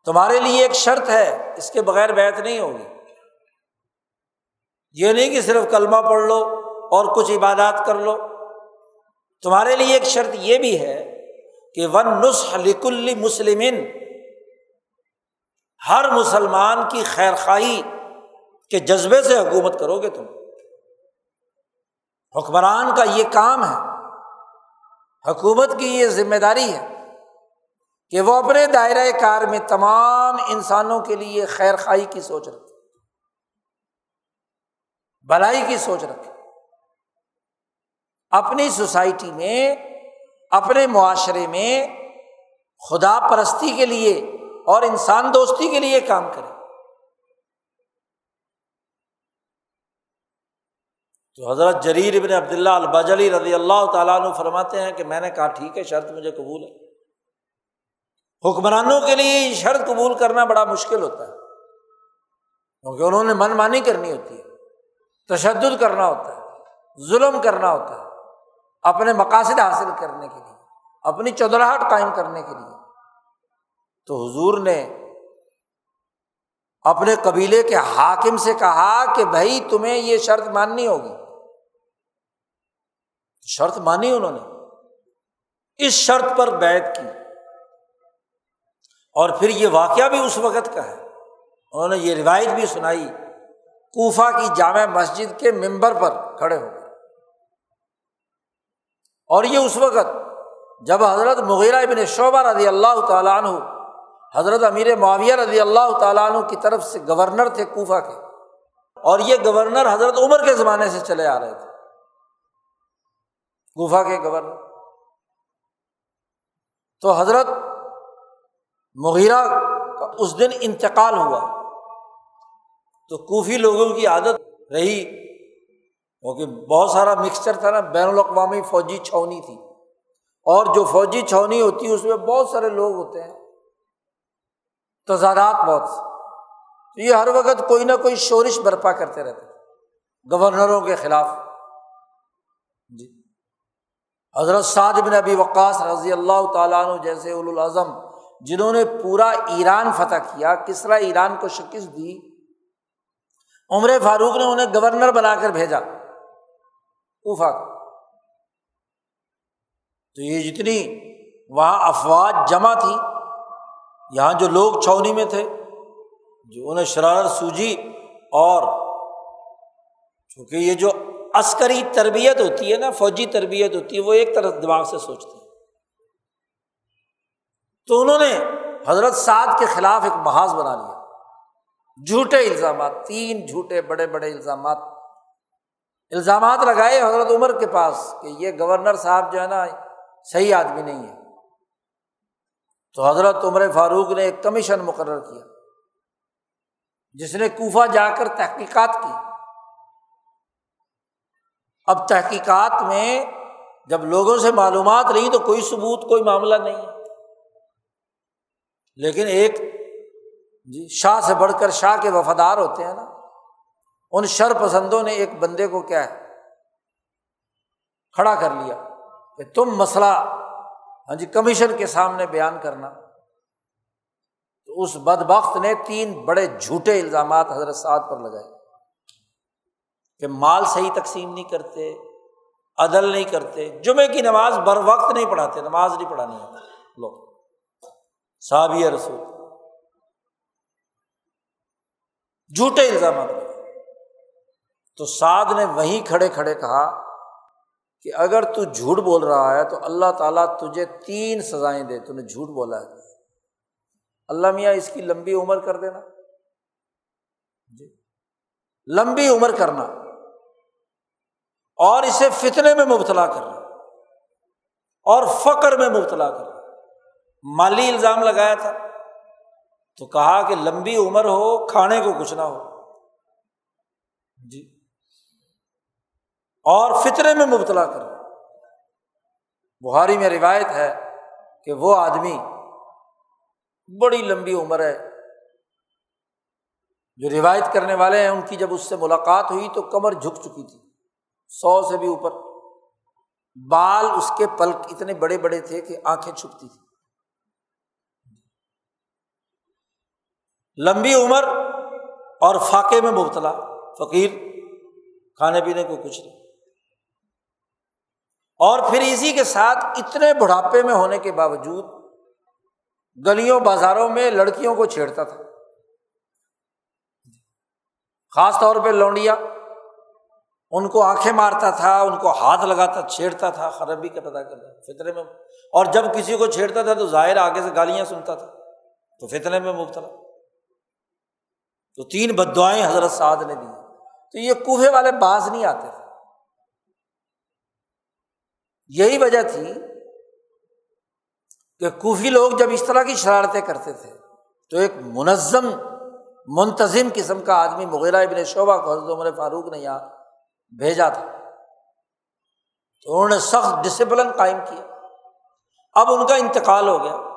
تمہارے لیے ایک شرط ہے، اس کے بغیر بیت نہیں ہوگی۔ یہ نہیں کہ صرف کلمہ پڑھ لو اور کچھ عبادات کر لو۔ تمہارے لیے ایک شرط یہ بھی ہے کہ ون نسخ لکل مسلم۔ ہر مسلمان کی خیر خواہی کے جذبے سے حکومت کرو گے تم۔ حکمران کا یہ کام ہے۔ حکومت کی یہ ذمہ داری ہے کہ وہ اپنے دائرۂ کار میں تمام انسانوں کے لیے خیر خائی کی سوچ رکھے۔ بلائی کی سوچ رکھے۔ اپنی سوسائٹی میں، اپنے معاشرے میں خدا پرستی کے لیے اور انسان دوستی کے لیے کام کرے۔ تو حضرت جریر ابن عبداللہ البجلی رضی اللہ تعالیٰ عنہ فرماتے ہیں کہ میں نے کہا، ٹھیک ہے، شرط مجھے قبول ہے۔ حکمرانوں کے لیے یہ شرط قبول کرنا بڑا مشکل ہوتا ہے، کیونکہ انہوں نے من مانی کرنی ہوتی ہے۔ تشدد کرنا ہوتا ہے، ظلم کرنا ہوتا ہے، اپنے مقاصد حاصل کرنے کے لیے، اپنی چودراہٹ قائم کرنے کے لیے۔ تو حضور نے اپنے قبیلے کے حاکم سے کہا کہ بھائی تمہیں یہ شرط ماننی ہوگی۔ شرط مانی انہوں نے۔ اس شرط پر بیت کی۔ اور پھر یہ واقعہ بھی اس وقت کا ہے۔ انہوں نے یہ روایت بھی سنائی۔ کوفہ کی جامع مسجد کے ممبر پر کھڑے ہو گئے۔ اور یہ اس وقت جب حضرت مغیرہ ابن شعبہ رضی اللہ تعالیٰ عنہ، حضرت امیر معاویہ رضی اللہ تعالیٰ عنہ کی طرف سے گورنر تھے کوفہ کے، اور یہ گورنر حضرت عمر کے زمانے سے چلے آ رہے تھے۔ کوفہ کے گورنر۔ تو حضرت مغیرہ کا اس دن انتقال ہوا۔ تو کوفی لوگوں کی عادت رہی کیونکہ بہت سارا مکسچر تھا نا، بین الاقوامی فوجی چھونی تھی۔ اور جو فوجی چھونی ہوتی ہے، اس میں بہت سارے لوگ ہوتے ہیں۔ تضادات بہت۔ تو یہ ہر وقت کوئی نہ کوئی شورش برپا کرتے رہتے گورنروں کے خلاف۔ جی۔ حضرت سعد بن ابی وقاص رضی اللہ تعالیٰ عنہ جیسے الاظم جنہوں نے پورا ایران فتح کیا کس طرح ایران کو شکست دی عمر فاروق نے انہیں گورنر بنا کر بھیجا۔ کوفہ۔ تو یہ جتنی وہاں افواج جمع تھی، یہاں جو لوگ چھونی میں تھے، جو انہیں شرارت سوجی اور چونکہ یہ جو عسکری تربیت ہوتی ہے نا، فوجی تربیت ہوتی ہے، وہ ایک طرف دماغ سے سوچتے ہیں۔ تو انہوں نے حضرت سعد کے خلاف ایک محاذ بنا لیا۔ جھوٹے الزامات، تین جھوٹے بڑے بڑے الزامات۔ الزامات لگائے حضرت عمر کے پاس کہ یہ گورنر صاحب جو ہے نا، صحیح آدمی نہیں ہے۔ تو حضرت عمر فاروق نے ایک کمیشن مقرر کیا، جس نے کوفہ جا کر تحقیقات کی۔ اب تحقیقات میں جب لوگوں سے معلومات رہی تو کوئی ثبوت، کوئی معاملہ نہیں ہے۔ لیکن ایک جی شاہ سے بڑھ کر شاہ کے وفادار ہوتے ہیں نا۔ ان شر پسندوں نے ایک بندے کو کیا ہے؟ کھڑا کر لیا کہ تم مسئلہ ہاں جی کمیشن کے سامنے بیان کرنا۔ تو اس بد بخت نے تین بڑے جھوٹے الزامات حضرت سعد پر لگائے کہ مال صحیح تقسیم نہیں کرتے، عدل نہیں کرتے جمعے کی نماز بر وقت نہیں پڑھاتے، نماز نہیں پڑھانی لو، صحابی رسول۔ جھوٹے الزامات تو سعد نے وہیں کھڑے کھڑے کہا کہ اگر تو جھوٹ بول رہا ہے تو اللہ تعالیٰ تجھے تین سزائیں دے، تو نے جھوٹ بولا ہے۔ اللہ میاں، اس کی لمبی عمر کر دینا۔ جی۔ لمبی عمر کرنا۔ اور اسے فتنے میں مبتلا کرنا۔ اور فقر میں مبتلا کرنا۔ مالی الزام لگایا تھا۔ تو کہا کہ لمبی عمر ہو، کھانے کو کچھ نہ ہو۔ جی۔ اور فطرے میں مبتلا کر بہاری میں روایت ہے کہ وہ آدمی بڑی لمبی عمر ہے۔ جو روایت کرنے والے ہیں، ان کی جب اس سے ملاقات ہوئی تو کمر جھک چکی تھی، سو سے بھی اوپر۔ بال اس کے پلک اتنے بڑے بڑے تھے کہ آنکھیں چھپتی تھی لمبی عمر اور فاقے میں مبتلا، فقیر، کھانے پینے کو کچھ نہیں۔ اور پھر اسی کے ساتھ اتنے بڑھاپے میں ہونے کے باوجود گلیوں بازاروں میں لڑکیوں کو چھیڑتا تھا۔ خاص طور پہ لونڈیا، ان کو آنکھیں مارتا تھا، ان کو ہاتھ لگاتا، چھیڑتا تھا، خرابی کا پتا کرتا فطرے میں۔ اور جب کسی کو چھیڑتا تھا تو ظاہر آگے سے گالیاں سنتا تھا، تو فطرے میں مبتلا۔ تو تین بد دعائیں حضرت سعد نے دی۔ تو یہ کوہے والے باز نہیں آتے تھے۔ یہی وجہ تھی کہ کوفی لوگ جب اس طرح کی شرارتیں کرتے تھے، تو ایک منظم، منتظم قسم کا آدمی مغیرہ ابن شعبہ کو حضرت عمر فاروق نے یہاں بھیجا تھا۔ تو انہوں نے سخت ڈسپلن قائم کیا۔ اب ان کا انتقال ہو گیا۔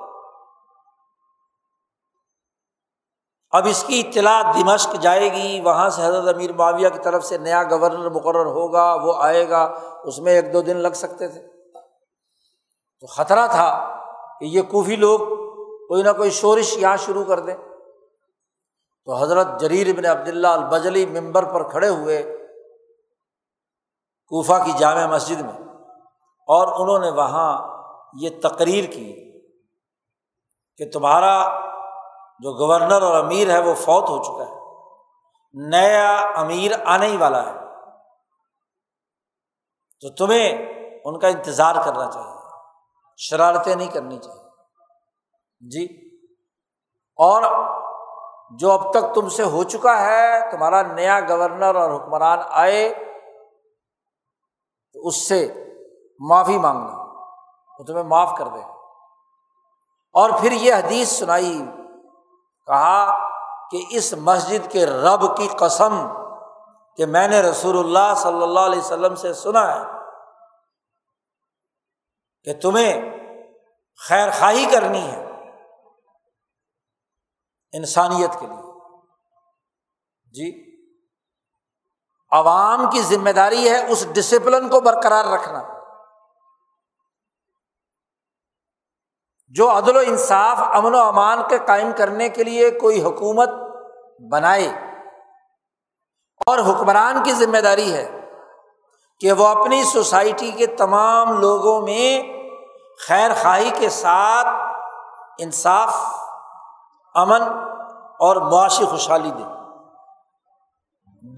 اب اس کی اطلاع دمشق جائے گی، وہاں سے حضرت امیر معاویہ کی طرف سے نیا گورنر مقرر ہوگا، وہ آئے گا، اس میں ایک دو دن لگ سکتے تھے۔ تو خطرہ تھا کہ یہ کوفی لوگ کوئی نہ کوئی شورش یہاں شروع کر دیں۔ تو حضرت جریر ابن عبداللہ البجلی ممبر پر کھڑے ہوئے کوفہ کی جامع مسجد میں، اور انہوں نے وہاں یہ تقریر کی کہ تمہارا جو گورنر اور امیر ہے وہ فوت ہو چکا ہے۔ نیا امیر آنے ہی والا ہے۔ تو تمہیں ان کا انتظار کرنا چاہیے۔ شرارتیں نہیں کرنی چاہیے۔ جی۔ اور جو اب تک تم سے ہو چکا ہے، تمہارا نیا گورنر اور حکمران آئے، تو اس سے معافی مانگنا۔ وہ تمہیں معاف کر دے۔ اور پھر یہ حدیث سنائی۔ کہا کہ اس مسجد کے رب کی قسم کہ میں نے رسول اللہ صلی اللہ علیہ وسلم سے سنا ہے کہ تمہیں خیر خواہی کرنی ہے انسانیت کے لیے۔ جی عوام کی ذمہ داری ہے اس ڈسپلن کو برقرار رکھنا۔ جو عدل و انصاف، امن و امان کے قائم کرنے کے لیے کوئی حکومت بنائے۔ اور حکمران کی ذمہ داری ہے کہ وہ اپنی سوسائٹی کے تمام لوگوں میں خیر خواہی کے ساتھ انصاف، امن اور معاشی خوشحالی دے۔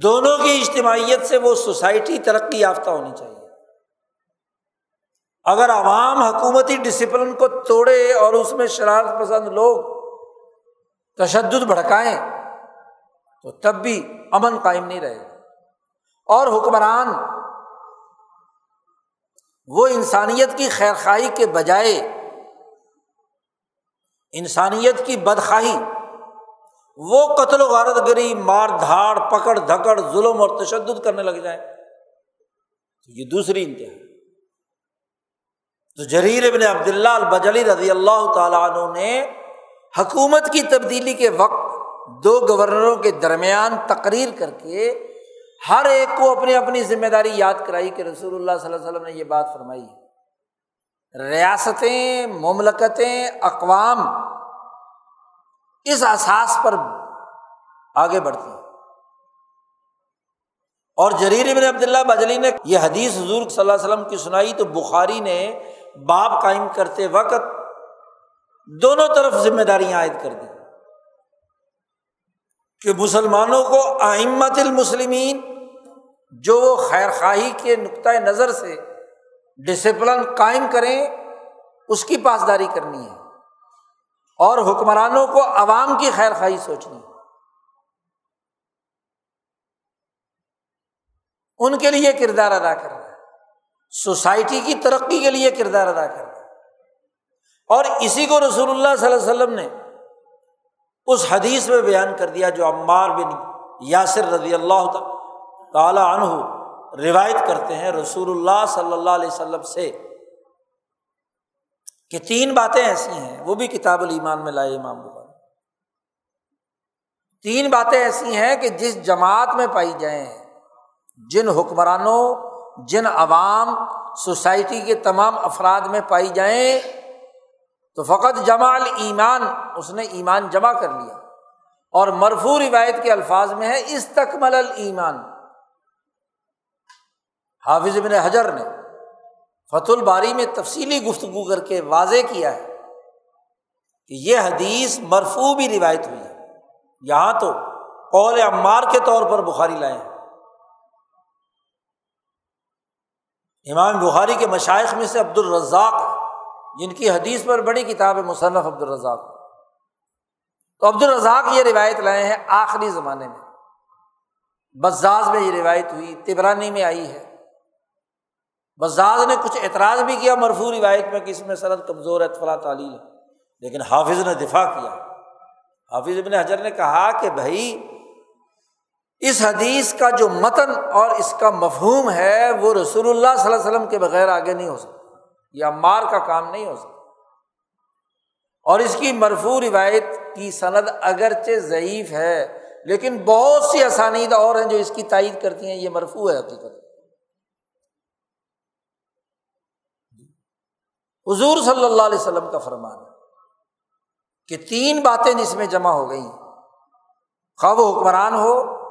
دونوں کی اجتماعیت سے وہ سوسائٹی ترقی یافتہ ہونی چاہیے۔ اگر عوام حکومتی ڈسپلن کو توڑے اور اس میں شرارت پسند لوگ تشدد بھڑکائیں، تو تب بھی امن قائم نہیں رہے اور حکمران وہ انسانیت کی خیر خواہی کے بجائے انسانیت کی بدخواہی، وہ قتل و غارت گری، مار دھاڑ، پکڑ، دھکڑ، ظلم اور تشدد کرنے لگ جائے تو یہ دوسری انتہا۔ تو جریر ابن عبداللہ البجلی رضی اللہ تعالیٰ عنہ نے حکومت کی تبدیلی کے وقت دو گورنروں کے درمیان تقریر کر کے ہر ایک کو اپنی اپنی ذمہ داری یاد کرائی کہ رسول اللہ صلی اللہ علیہ وسلم نے یہ بات فرمائی ریاستیں، مملکتیں، اقوام اس احساس پر آگے بڑھتی ہیں۔ اور جریر ابن عبداللہ بجلی نے یہ حدیث حضور صلی اللہ علیہ وسلم کی سنائی تو بخاری نے باپ قائم کرتے وقت دونوں طرف ذمہ داریاں عائد کر دی۔ کہ مسلمانوں کو آئمت المسلمین جو وہ خیر خواہی کے نقطۂ نظر سے ڈسپلن قائم کریں، اس کی پاسداری کرنی ہے۔ اور حکمرانوں کو عوام کی خیر خواہی سوچنی ہے۔ ان کے لیے کردار ادا کرنا۔ سوسائٹی کی ترقی کے لیے کردار ادا کرنا اور اسی کو رسول اللہ صلی اللہ علیہ وسلم نے اس حدیث میں بیان کر دیا جو عمار بن یاسر رضی اللہ تعالیٰ عنہ روایت کرتے ہیں رسول اللہ صلی اللہ علیہ وسلم سے کہ تین باتیں ایسی ہیں، وہ بھی کتاب المان میں لائے امام بخاری۔ تین باتیں ایسی ہیں کہ جس جماعت میں پائی جائیں، جن حکمرانوں جن عوام سوسائٹی کے تمام افراد میں پائی جائیں، تو فقط جمع ایمان اس نے ایمان جمع کر لیا۔ اور مرفو روایت کے الفاظ میں ہے استقمل ایمان حافظ ابن حجر نے فت الباری میں تفصیلی گفتگو کر کے واضح کیا ہے کہ یہ حدیث مرفو بھی روایت ہوئی ہے۔ یہاں تو قول عمار کے طور پر بخاری لائے ہیں۔ امام بخاری کے مشائق میں سے عبد الرزاق جن کی حدیث پر بڑی کتاب ہے مصنف عبد الرزاق تو عبد الرزاق یہ روایت لائے ہیں آخری زمانے میں۔ بزاز میں یہ روایت ہوئی، تبرانی میں آئی ہے۔ بزاز نے کچھ اعتراض بھی کیا مرفو روایت میں کہ اس میں سرد کمزور ہے، فلاں تعلیم ہے۔ لیکن حافظ نے دفاع کیا۔ حافظ ابن حجر نے کہا کہ بھائی اس حدیث کا جو متن اور اس کا مفہوم ہے، وہ رسول اللہ صلی اللہ علیہ وسلم کے بغیر آگے نہیں ہو سکتا، یا مار کا کام نہیں ہو سکتا۔ اور اس کی مرفو روایت کی صنعت اگرچہ ضعیف ہے، لیکن بہت سی آسانید اور ہیں جو اس کی تائید کرتی ہیں، یہ مرفو ہے حقیقت۔ حضور صلی اللہ علیہ وسلم کا فرمان ہے کہ تین باتیں جس میں جمع ہو گئی خواب حکمران ہو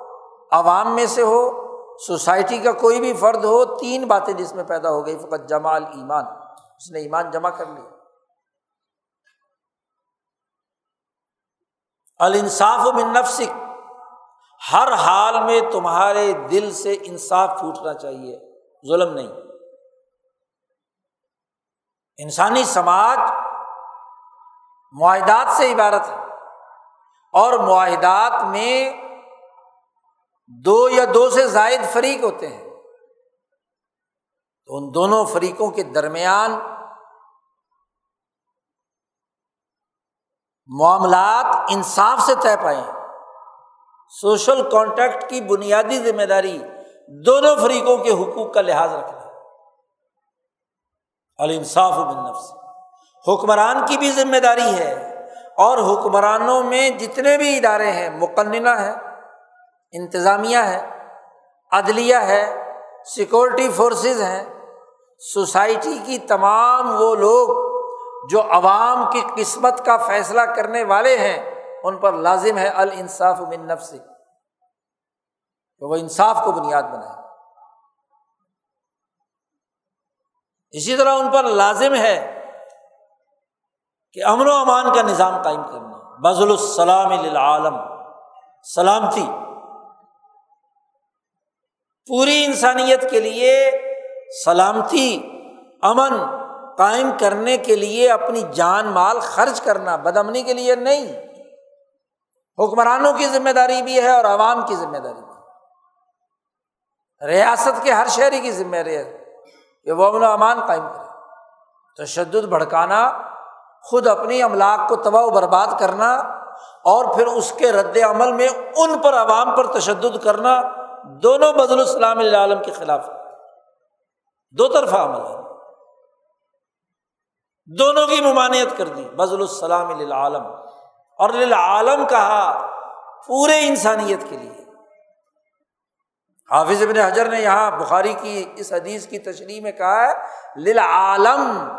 عوام میں سے ہو، سوسائٹی کا کوئی بھی فرد ہو، تین باتیں جس میں پیدا ہو گئی، فقط جمال ایمان اس نے ایمان جمع کر لیا۔ الانصاف من نفسک۔ ہر حال میں تمہارے دل سے انصاف پھوٹنا چاہیے، ظلم نہیں۔ انسانی سماج معاہدات سے عبارت ہے اور معاہدات میں دو یا دو سے زائد فریق ہوتے ہیں۔ تو ان دونوں فریقوں کے درمیان معاملات انصاف سے طے پائے سوشل کانٹیکٹ کی بنیادی ذمہ داری دونوں فریقوں کے حقوق کا لحاظ رکھنا الانصاف بن نفس حکمران کی بھی ذمہ داری ہے اور حکمرانوں میں جتنے بھی ادارے ہیں، مقننہ ہے انتظامیہ ہے، عدلیہ ہے سیکورٹی فورسز ہیں سوسائٹی کی تمام وہ لوگ جو عوام کی قسمت کا فیصلہ کرنے والے ہیں، ان پر لازم ہے الانصاف من نفس، کہ وہ انصاف کو بنیاد بنائے۔ اسی طرح ان پر لازم ہے کہ امن و امان کا نظام قائم کرنا۔ بزل السلام عالم سلامتی۔ پوری انسانیت کے لیے سلامتی، امن قائم کرنے کے لیے اپنی جان مال خرچ کرنا بدمنی کے لیے نہیں۔ حکمرانوں کی ذمہ داری بھی ہے اور عوام کی ذمہ داری بھی ریاست کے ہر شہری کی ذمہ داری ہے کہ وہ امن و امان قائم کرے۔ تشدد بھڑکانا، خود اپنی املاک کو تباہ و برباد کرنا اور پھر اس کے رد عمل میں ان پر عوام پر تشدد کرنا دونوں بدل السلام عالم کے خلاف دو طرفہ عمل ہے۔ دونوں کی ممانعت کر دی۔ بزل السلام عالم اور عالم کہا پورے انسانیت کے لیے۔ حافظ ابن حجر نے یہاں بخاری کی اس حدیث کی تشریح میں کہا ہے للعالم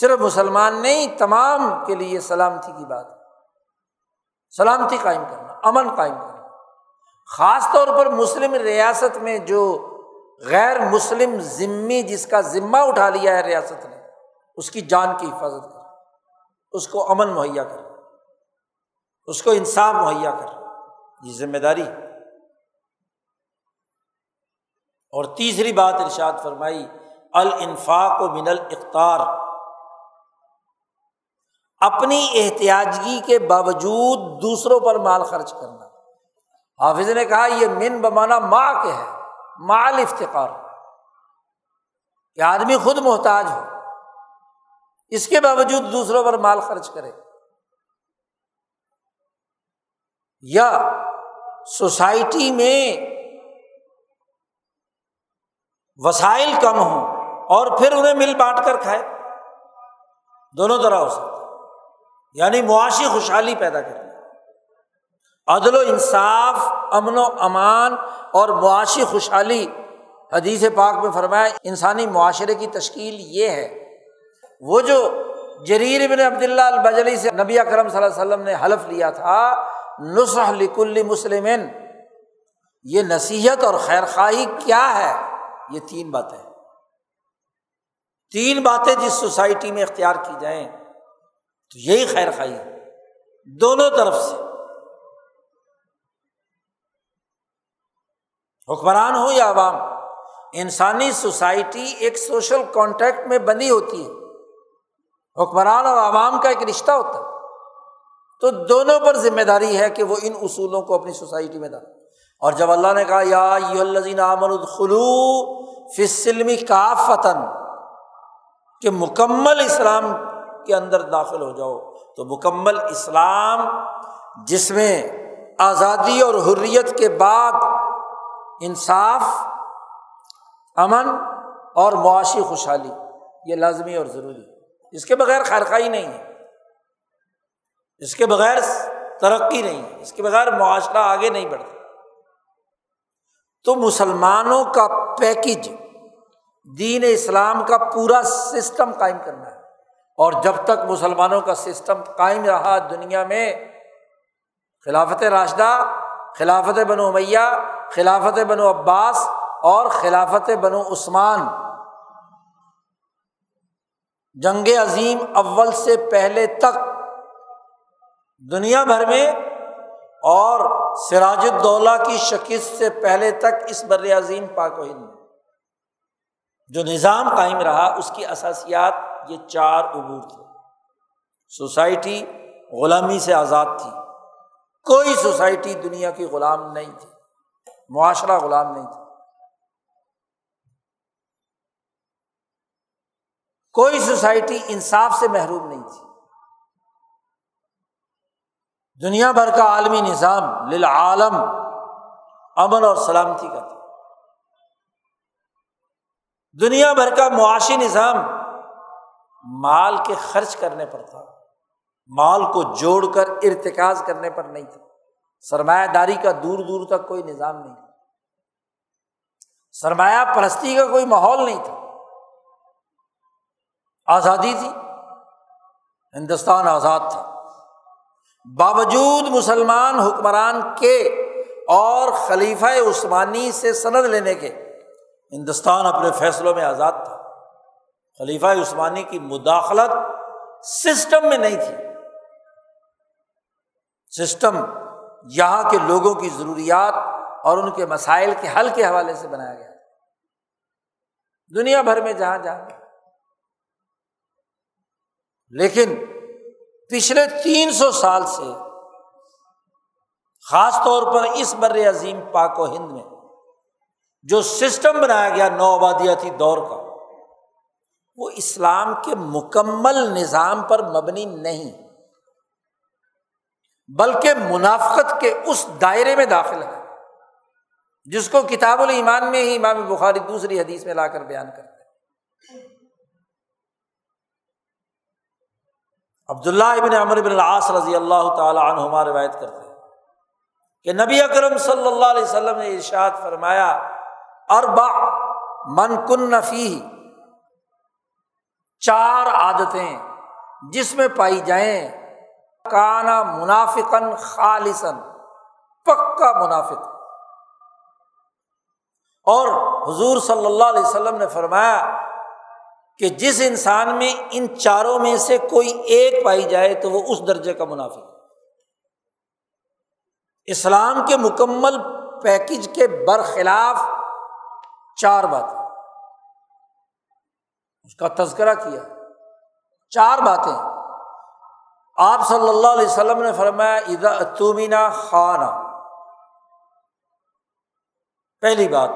صرف مسلمان نہیں، تمام کے لیے سلامتی کی بات سلامتی قائم کرنا، امن قائم کرنا۔ خاص طور پر مسلم ریاست میں جو غیر مسلم ذمی جس کا ذمہ اٹھا لیا ہے ریاست نے، اس کی جان کی حفاظت کر، اس کو امن مہیا کر، اس کو انصاف مہیا کر، یہ ذمہ داری اور تیسری بات ارشاد فرمائی، الانفاق و من الاختار اپنی احتیاطگی کے باوجود دوسروں پر مال خرچ کرنا۔ حافظ نے کہا، یہ من بمانا ماں کے ہے مال افتقار کہ آدمی خود محتاج ہو، اس کے باوجود دوسروں پر مال خرچ کرے۔ یا سوسائٹی میں وسائل کم ہوں اور پھر انہیں مل بانٹ کر کھائے، دونوں طرح ہو سکتا یعنی معاشی خوشحالی پیدا کرنا عدل و انصاف، امن و امان اور معاشی خوشحالی۔ حدیث پاک میں فرمایا انسانی معاشرے کی تشکیل یہ ہے۔ وہ جو جریر ابن عبداللہ البجلی سے نبی اکرم صلی اللہ علیہ وسلم نے حلف لیا تھا نسخ لکل مسلم یہ نصیحت اور خیر خواہی کیا ہے؟ یہ تین باتیں۔ تین باتیں جس سوسائٹی میں اختیار کی جائیں، تو یہی خیر خائی دونوں طرف سے۔ حکمران ہو یا عوام۔ انسانی سوسائٹی ایک سوشل کانٹیکٹ میں بندی ہوتی ہے۔ حکمران اور عوام کا ایک رشتہ ہوتا ہے۔ تو دونوں پر ذمہ داری ہے کہ وہ ان اصولوں کو اپنی سوسائٹی میں ڈال اور جب اللہ نے کہا، یا الزین امن الخلو فسلمی کا فتن کہ مکمل اسلام کے اندر داخل ہو جاؤ۔ تو مکمل اسلام جس میں آزادی اور حریت کے بعد انصاف، امن اور معاشی خوشحالی، یہ لازمی اور ضروری اس کے بغیر خیرخائی نہیں ہے۔ اس کے بغیر ترقی نہیں ہے۔ اس کے بغیر معاشرہ آگے نہیں بڑھتا تو مسلمانوں کا پیکج دین اسلام کا پورا سسٹم قائم کرنا ہے۔ اور جب تک مسلمانوں کا سسٹم قائم رہا دنیا میں، خلافت راشدہ، خلافت بنو امیہ خلافت بنو عباس اور خلافت بنو عثمان۔ جنگ عظیم اول سے پہلے تک دنیا بھر میں اور سراج الدولہ کی شکست سے پہلے تک اس بر عظیم پاک و ہند جو نظام قائم رہا، اس کی اثاسیات یہ چار عبور تھے۔ سوسائٹی غلامی سے آزاد تھی۔ کوئی سوسائٹی دنیا کی غلام نہیں تھی۔ معاشرہ غلام نہیں تھا۔ کوئی سوسائٹی انصاف سے محروم نہیں تھی۔ دنیا بھر کا عالمی نظام للعالم امن اور سلامتی کا تھا۔ دنیا بھر کا معاشی نظام مال کے خرچ کرنے پر تھا۔ مال کو جوڑ کر ارتکاز کرنے پر نہیں تھا۔ سرمایہ داری کا دور دور تک کوئی نظام نہیں تھا۔ سرمایہ پرستی کا کوئی ماحول نہیں تھا۔ آزادی تھی۔ ہندوستان آزاد تھا۔ باوجود مسلمان حکمران کے اور خلیفہ عثمانی سے سند لینے کے ہندوستان اپنے فیصلوں میں آزاد تھا۔ خلیفہ عثمانی کی مداخلت سسٹم میں نہیں تھی۔ سسٹم یہاں کے لوگوں کی ضروریات اور ان کے مسائل کے حل کے حوالے سے بنایا گیا دنیا بھر میں جہاں جہاں۔ لیکن پچھلے تین سو سال سے خاص طور پر اس بر عظیم پاک و ہند میں جو سسٹم بنایا گیا نو آبادیاتی دور کا، وہ اسلام کے مکمل نظام پر مبنی نہیں۔ بلکہ منافقت کے اس دائرے میں داخل ہے، جس کو کتاب الایمان میں ہی امام بخاری دوسری حدیث میں لا کر بیان کرتے عبداللہ ابن عمر ابن العاص رضی اللہ تعالیٰ عنہما روایت کرتے ہیں کہ نبی اکرم صلی اللہ علیہ وسلم نے ارشاد فرمایا اربا من کن نفی چار عادتیں جس میں پائی جائیں۔ کانا منافقن خالصن پکا منافق۔ اور حضور صلی اللہ علیہ وسلم نے فرمایا کہ جس انسان میں ان چاروں میں سے کوئی ایک پائی جائے تو وہ اس درجے کا منافق اسلام کے مکمل پیکج کے برخلاف چار باتیں۔ اس کا تذکرہ کیا۔ چار باتیں۔ آپ صلی اللہ علیہ وسلم نے فرمایا ادا تمینہ خانہ. پہلی بات،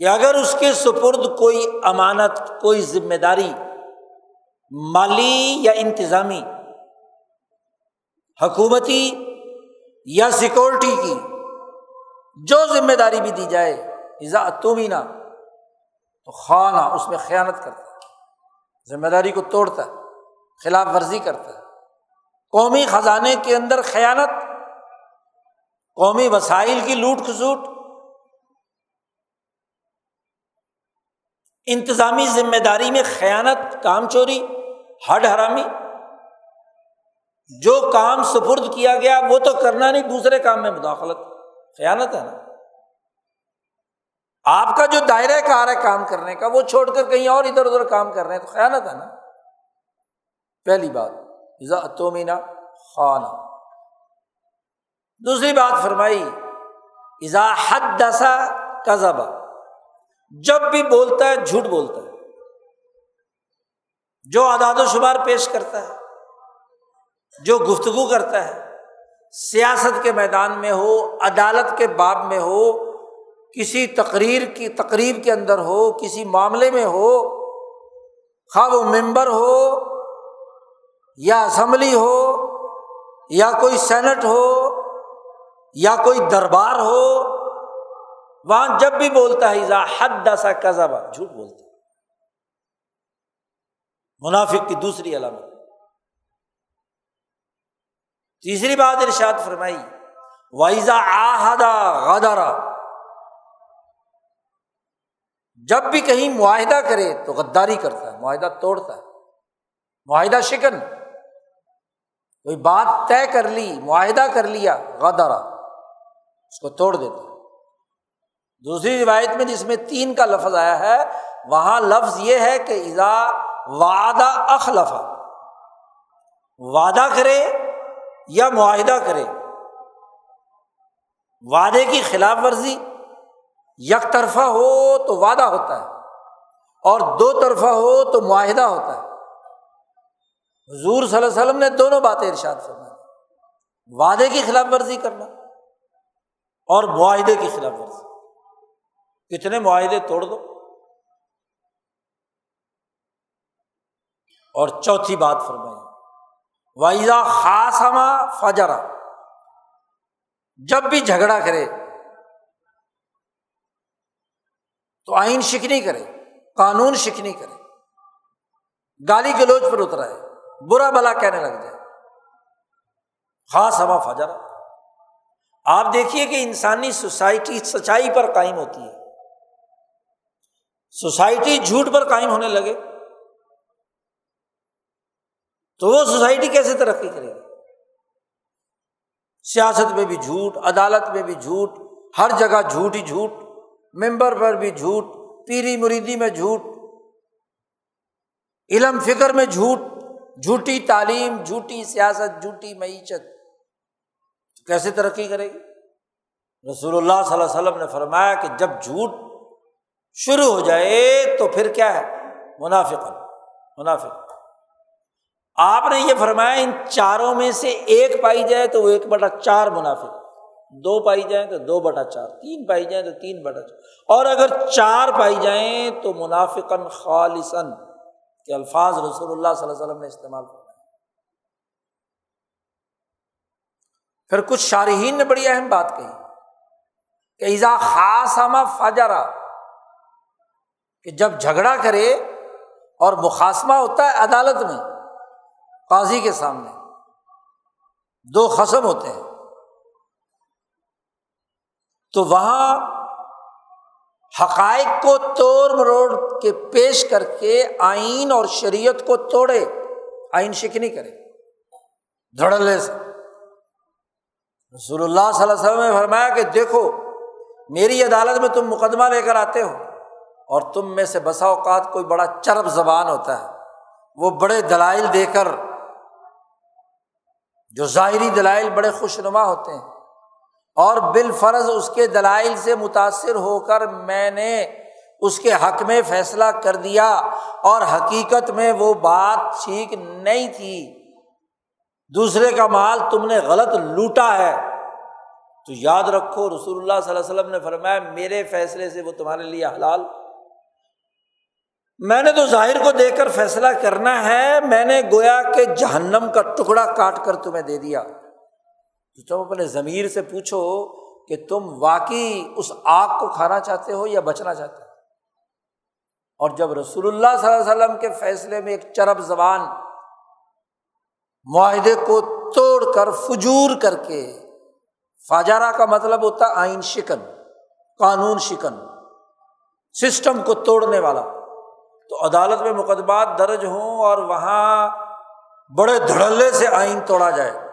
کہ اگر اس کے سپرد کوئی امانت، کوئی ذمہ داری، مالی یا انتظامی، حکومتی یا سیکورٹی کی، جو ذمہ داری بھی دی جائے ایزا تومینا تو خانہ اس میں خیانت کرتا ہے، ذمہ داری کو توڑتا ہے۔ خلاف ورزی کرتا ہے۔ قومی خزانے کے اندر خیانت، قومی وسائل کی لوٹ کھسوٹ، انتظامی ذمہ داری میں خیانت، کام چوری، ہڈ حرامی، جو کام سپرد کیا گیا وہ تو کرنا نہیں، دوسرے کام میں مداخلت۔ خیانت ہے نا۔ آپ کا جو دائرۂ کار ہے کام کرنے کا، وہ چھوڑ کر کہیں اور ادھر ادھر کام کر رہے ہیں، تو خیانت ہے نا۔ پہلی بات تومینا خانہ دوسری بات فرمائی ایزا حد دسا کزبا جب بھی بولتا ہے، جھوٹ بولتا ہے۔ جو اعداد و شمار پیش کرتا ہے، جو گفتگو کرتا ہے، سیاست کے میدان میں ہو، عدالت کے باب میں ہو، کسی تقریر کی، تقریب کے اندر ہو، کسی معاملے میں ہو، خواہ وہ ممبر ہو یا اسمبلی ہو، یا کوئی سینٹ ہو، یا کوئی دربار ہو، وہاں جب بھی بولتا ہے حد دسا کزبا جھوٹ بولتا ہے۔ منافق کی دوسری علامت۔ تیسری بات ارشاد فرمائی وائزا آہدا غدارا جب بھی کہیں معاہدہ کرے تو غداری کرتا ہے، معاہدہ توڑتا ہے، معاہدہ شکن۔ کوئی بات طے کر لی، معاہدہ کر لیا غدارا اس کو توڑ دیتا دوسری روایت میں جس میں تین کا لفظ آیا ہے، وہاں لفظ یہ ہے کہ ایزا وعدہ اخلفا وعدہ کرے یا معاہدہ کرے۔ وعدے کی خلاف ورزی، یک طرفہ ہو تو وعدہ ہوتا ہے اور دو طرفہ ہو تو معاہدہ ہوتا ہے۔ حضور صلی اللہ علیہ وسلم نے دونوں باتیں ارشاد فرمائی۔ وعدے کی خلاف ورزی کرنا اور معاہدے کی خلاف ورزی۔ کتنے معاہدے توڑ دو۔ اور چوتھی بات فرمائی۔ وائزا خاص ہما فجرا جب بھی جھگڑا کرے، تو آئین شکنی کرے، قانون شکنی کرے۔ گالی گلوچ پر اترا ہے برا بلا کہنے لگ جائے۔ خاص ہوا فجرا آپ دیکھیے کہ انسانی سوسائٹی سچائی پر قائم ہوتی ہے۔ سوسائٹی جھوٹ پر قائم ہونے لگے۔ تو وہ سوسائٹی کیسے ترقی کرے گی؟ سیاست میں بھی جھوٹ، عدالت میں بھی جھوٹ، ہر جگہ جھوٹ ہی جھوٹ، ممبر پر بھی جھوٹ، پیری مریدی میں جھوٹ، علم فکر میں جھوٹ۔ جھوٹی تعلیم، جھوٹی سیاست، جھوٹی معیشت۔ کیسے ترقی کرے گی؟ رسول اللہ صلی اللہ علیہ وسلم نے فرمایا کہ جب جھوٹ شروع ہو جائے تو پھر کیا ہے؟ منافق منافق۔ آپ نے یہ فرمایا ان چاروں میں سے ایک پائی جائے تو وہ ایک بٹا چار منافق۔ دو پائی جائیں تو دو بٹا چار، تین پائی جائیں تو تین بٹا چار۔ اور اگر چار پائی جائیں تو منافقن خالصن کے الفاظ رسول اللہ صلی اللہ علیہ وسلم نے استعمال کیا پھر کچھ شارحین نے بڑی اہم بات کہی کہ ایزا خاص ہما فاجارا کہ جب جھگڑا کرے اور مقاصمہ ہوتا ہے عدالت میں، قاضی کے سامنے، دو قسم ہوتے ہیں۔ تو وہاں حقائق کو توڑ مروڑ کے پیش کر کے آئین اور شریعت کو توڑے۔ آئین شکنی کرے۔ دھڑلے سے۔ رسول اللہ صلی اللہ علیہ وسلم نے فرمایا کہ دیکھو، میری عدالت میں تم مقدمہ لے کر آتے ہو اور تم میں سے بسا اوقات کوئی بڑا چرب زبان ہوتا ہے۔ وہ بڑے دلائل دے کر، جو ظاہری دلائل بڑے خوش نما ہوتے ہیں۔ اور بال فرض اس کے دلائل سے متاثر ہو کر میں نے اس کے حق میں فیصلہ کر دیا اور حقیقت میں وہ بات ٹھیک نہیں تھی۔ دوسرے کا مال تم نے غلط لوٹا ہے۔ تو یاد رکھو، رسول اللہ صلی اللہ علیہ وسلم نے فرمایا، میرے فیصلے سے وہ تمہارے لیے حلال۔ میں نے تو ظاہر کو دے کر فیصلہ کرنا ہے، میں نے گویا کہ جہنم کا ٹکڑا کاٹ کر تمہیں دے دیا۔ تو تم اپنے ضمیر سے پوچھو کہ تم واقعی اس آگ کو کھانا چاہتے ہو یا بچنا چاہتے ہو؟ اور جب رسول اللہ صلی اللہ علیہ وسلم کے فیصلے میں ایک چرب زبان معاہدے کو توڑ کر فجور کر کے فاجارہ کا مطلب ہوتا آئین شکن، قانون شکن، سسٹم کو توڑنے والا۔ تو عدالت میں مقدمات درج ہوں اور وہاں بڑے دھڑلے سے آئین توڑا جائے۔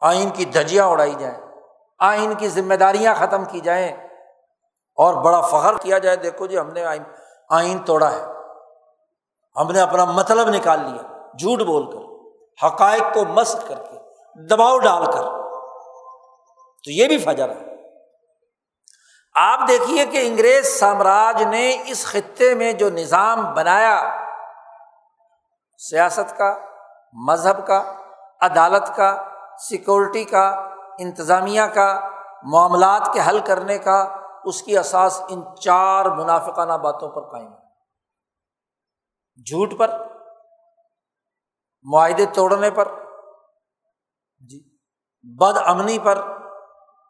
آئین کی دھجیاں اڑائی جائیں، آئین کی ذمہ داریاں ختم کی جائیں اور بڑا فخر کیا جائے، دیکھو جی ہم نے آئین آئین توڑا ہے۔ ہم نے اپنا مطلب نکال لیا، جھوٹ بول کر، حقائق کو مست کر کے، دباؤ ڈال کر۔ تو یہ بھی فجر ہے۔ آپ دیکھیے کہ انگریز سامراج نے اس خطے میں جو نظام بنایا، سیاست کا، مذہب کا، عدالت کا سیکورٹی کا، انتظامیہ کا، معاملات کے حل کرنے کا اس کی اساس ان چار منافقانہ باتوں پر قائم ہے۔ جھوٹ پر، معاہدے توڑنے پر جی بد امنی پر،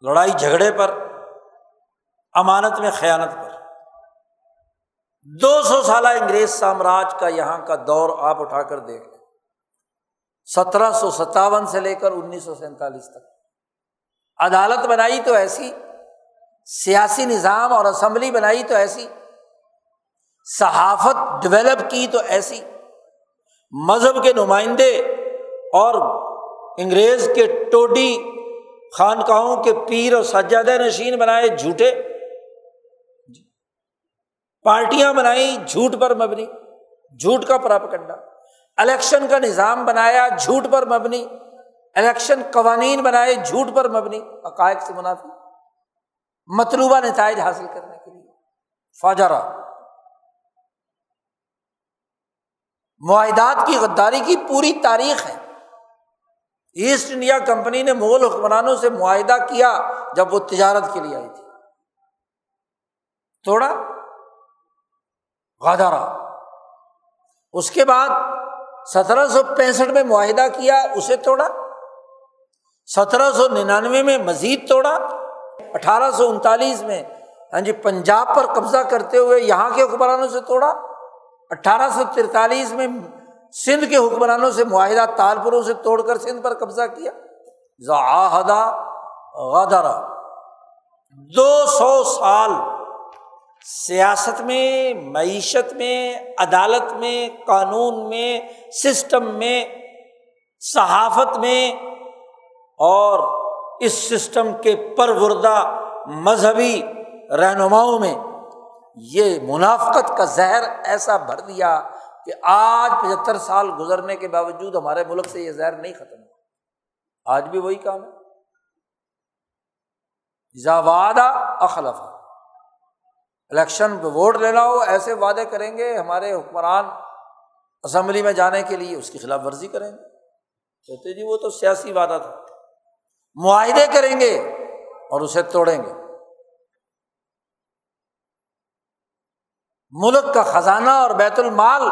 لڑائی جھگڑے پر، امانت میں خیانت پر۔ دو سو سالہ انگریز سامراج کا یہاں کا دور آپ اٹھا کر دیکھ سترہ سو ستاون سے لے کر انیس سو سینتالیس تک۔ عدالت بنائی تو ایسی، سیاسی نظام اور اسمبلی بنائی تو ایسی، صحافت ڈیولپ کی تو ایسی۔ مذہب کے نمائندے اور انگریز کے ٹوڈی خانقاہوں کے پیر اور سجادہ نشین بنائے جھوٹے۔ پارٹیاں بنائی جھوٹ پر مبنی، جھوٹ کا پراپ کنڈا الیکشن کا نظام بنایا جھوٹ پر مبنی، الیکشن قوانین بنائے جھوٹ پر مبنی عقائد سے منافی، مطلوبہ نتائج حاصل کرنے کے لیے۔ فاجرا معاہدات کی غداری کی پوری تاریخ ہے۔ ایسٹ انڈیا کمپنی نے مغل حکمرانوں سے معاہدہ کیا جب وہ تجارت کے لیے آئی تھی۔ توڑا۔ غادارا اس کے بعد سترہ سو پینسٹھ میں معاہدہ کیا، اسے توڑا۔ سترہ سو ننانوے میں مزید توڑا۔ اٹھارہ سو انتالیس میں ہاں جی پنجاب پر قبضہ کرتے ہوئے یہاں کے حکمرانوں سے توڑا۔ اٹھارہ سو ترتالیس میں سندھ کے حکمرانوں سے معاہدہ تالپوروں سے توڑ کر سندھ پر قبضہ کیا۔ غادارا دو سو سال سیاست میں، معیشت میں، عدالت میں، قانون میں، سسٹم میں، صحافت میں اور اس سسٹم کے پروردہ مذہبی رہنماؤں میں یہ منافقت کا زہر ایسا بھر دیا کہ آج پچہتر سال گزرنے کے باوجود ہمارے ملک سے یہ زہر نہیں ختم ہوا۔ آج بھی وہی کام ہے۔ زاوادہ اخلف الیکشن پہ ووٹ لینا ہو، ایسے وعدے کریں گے ہمارے حکمران اسمبلی میں جانے کے لیے، اس کی خلاف ورزی کریں گے۔ کہتے جی وہ تو سیاسی وعدہ تھا۔ معاہدے کریں گے اور اسے توڑیں گے۔ ملک کا خزانہ اور بیت المال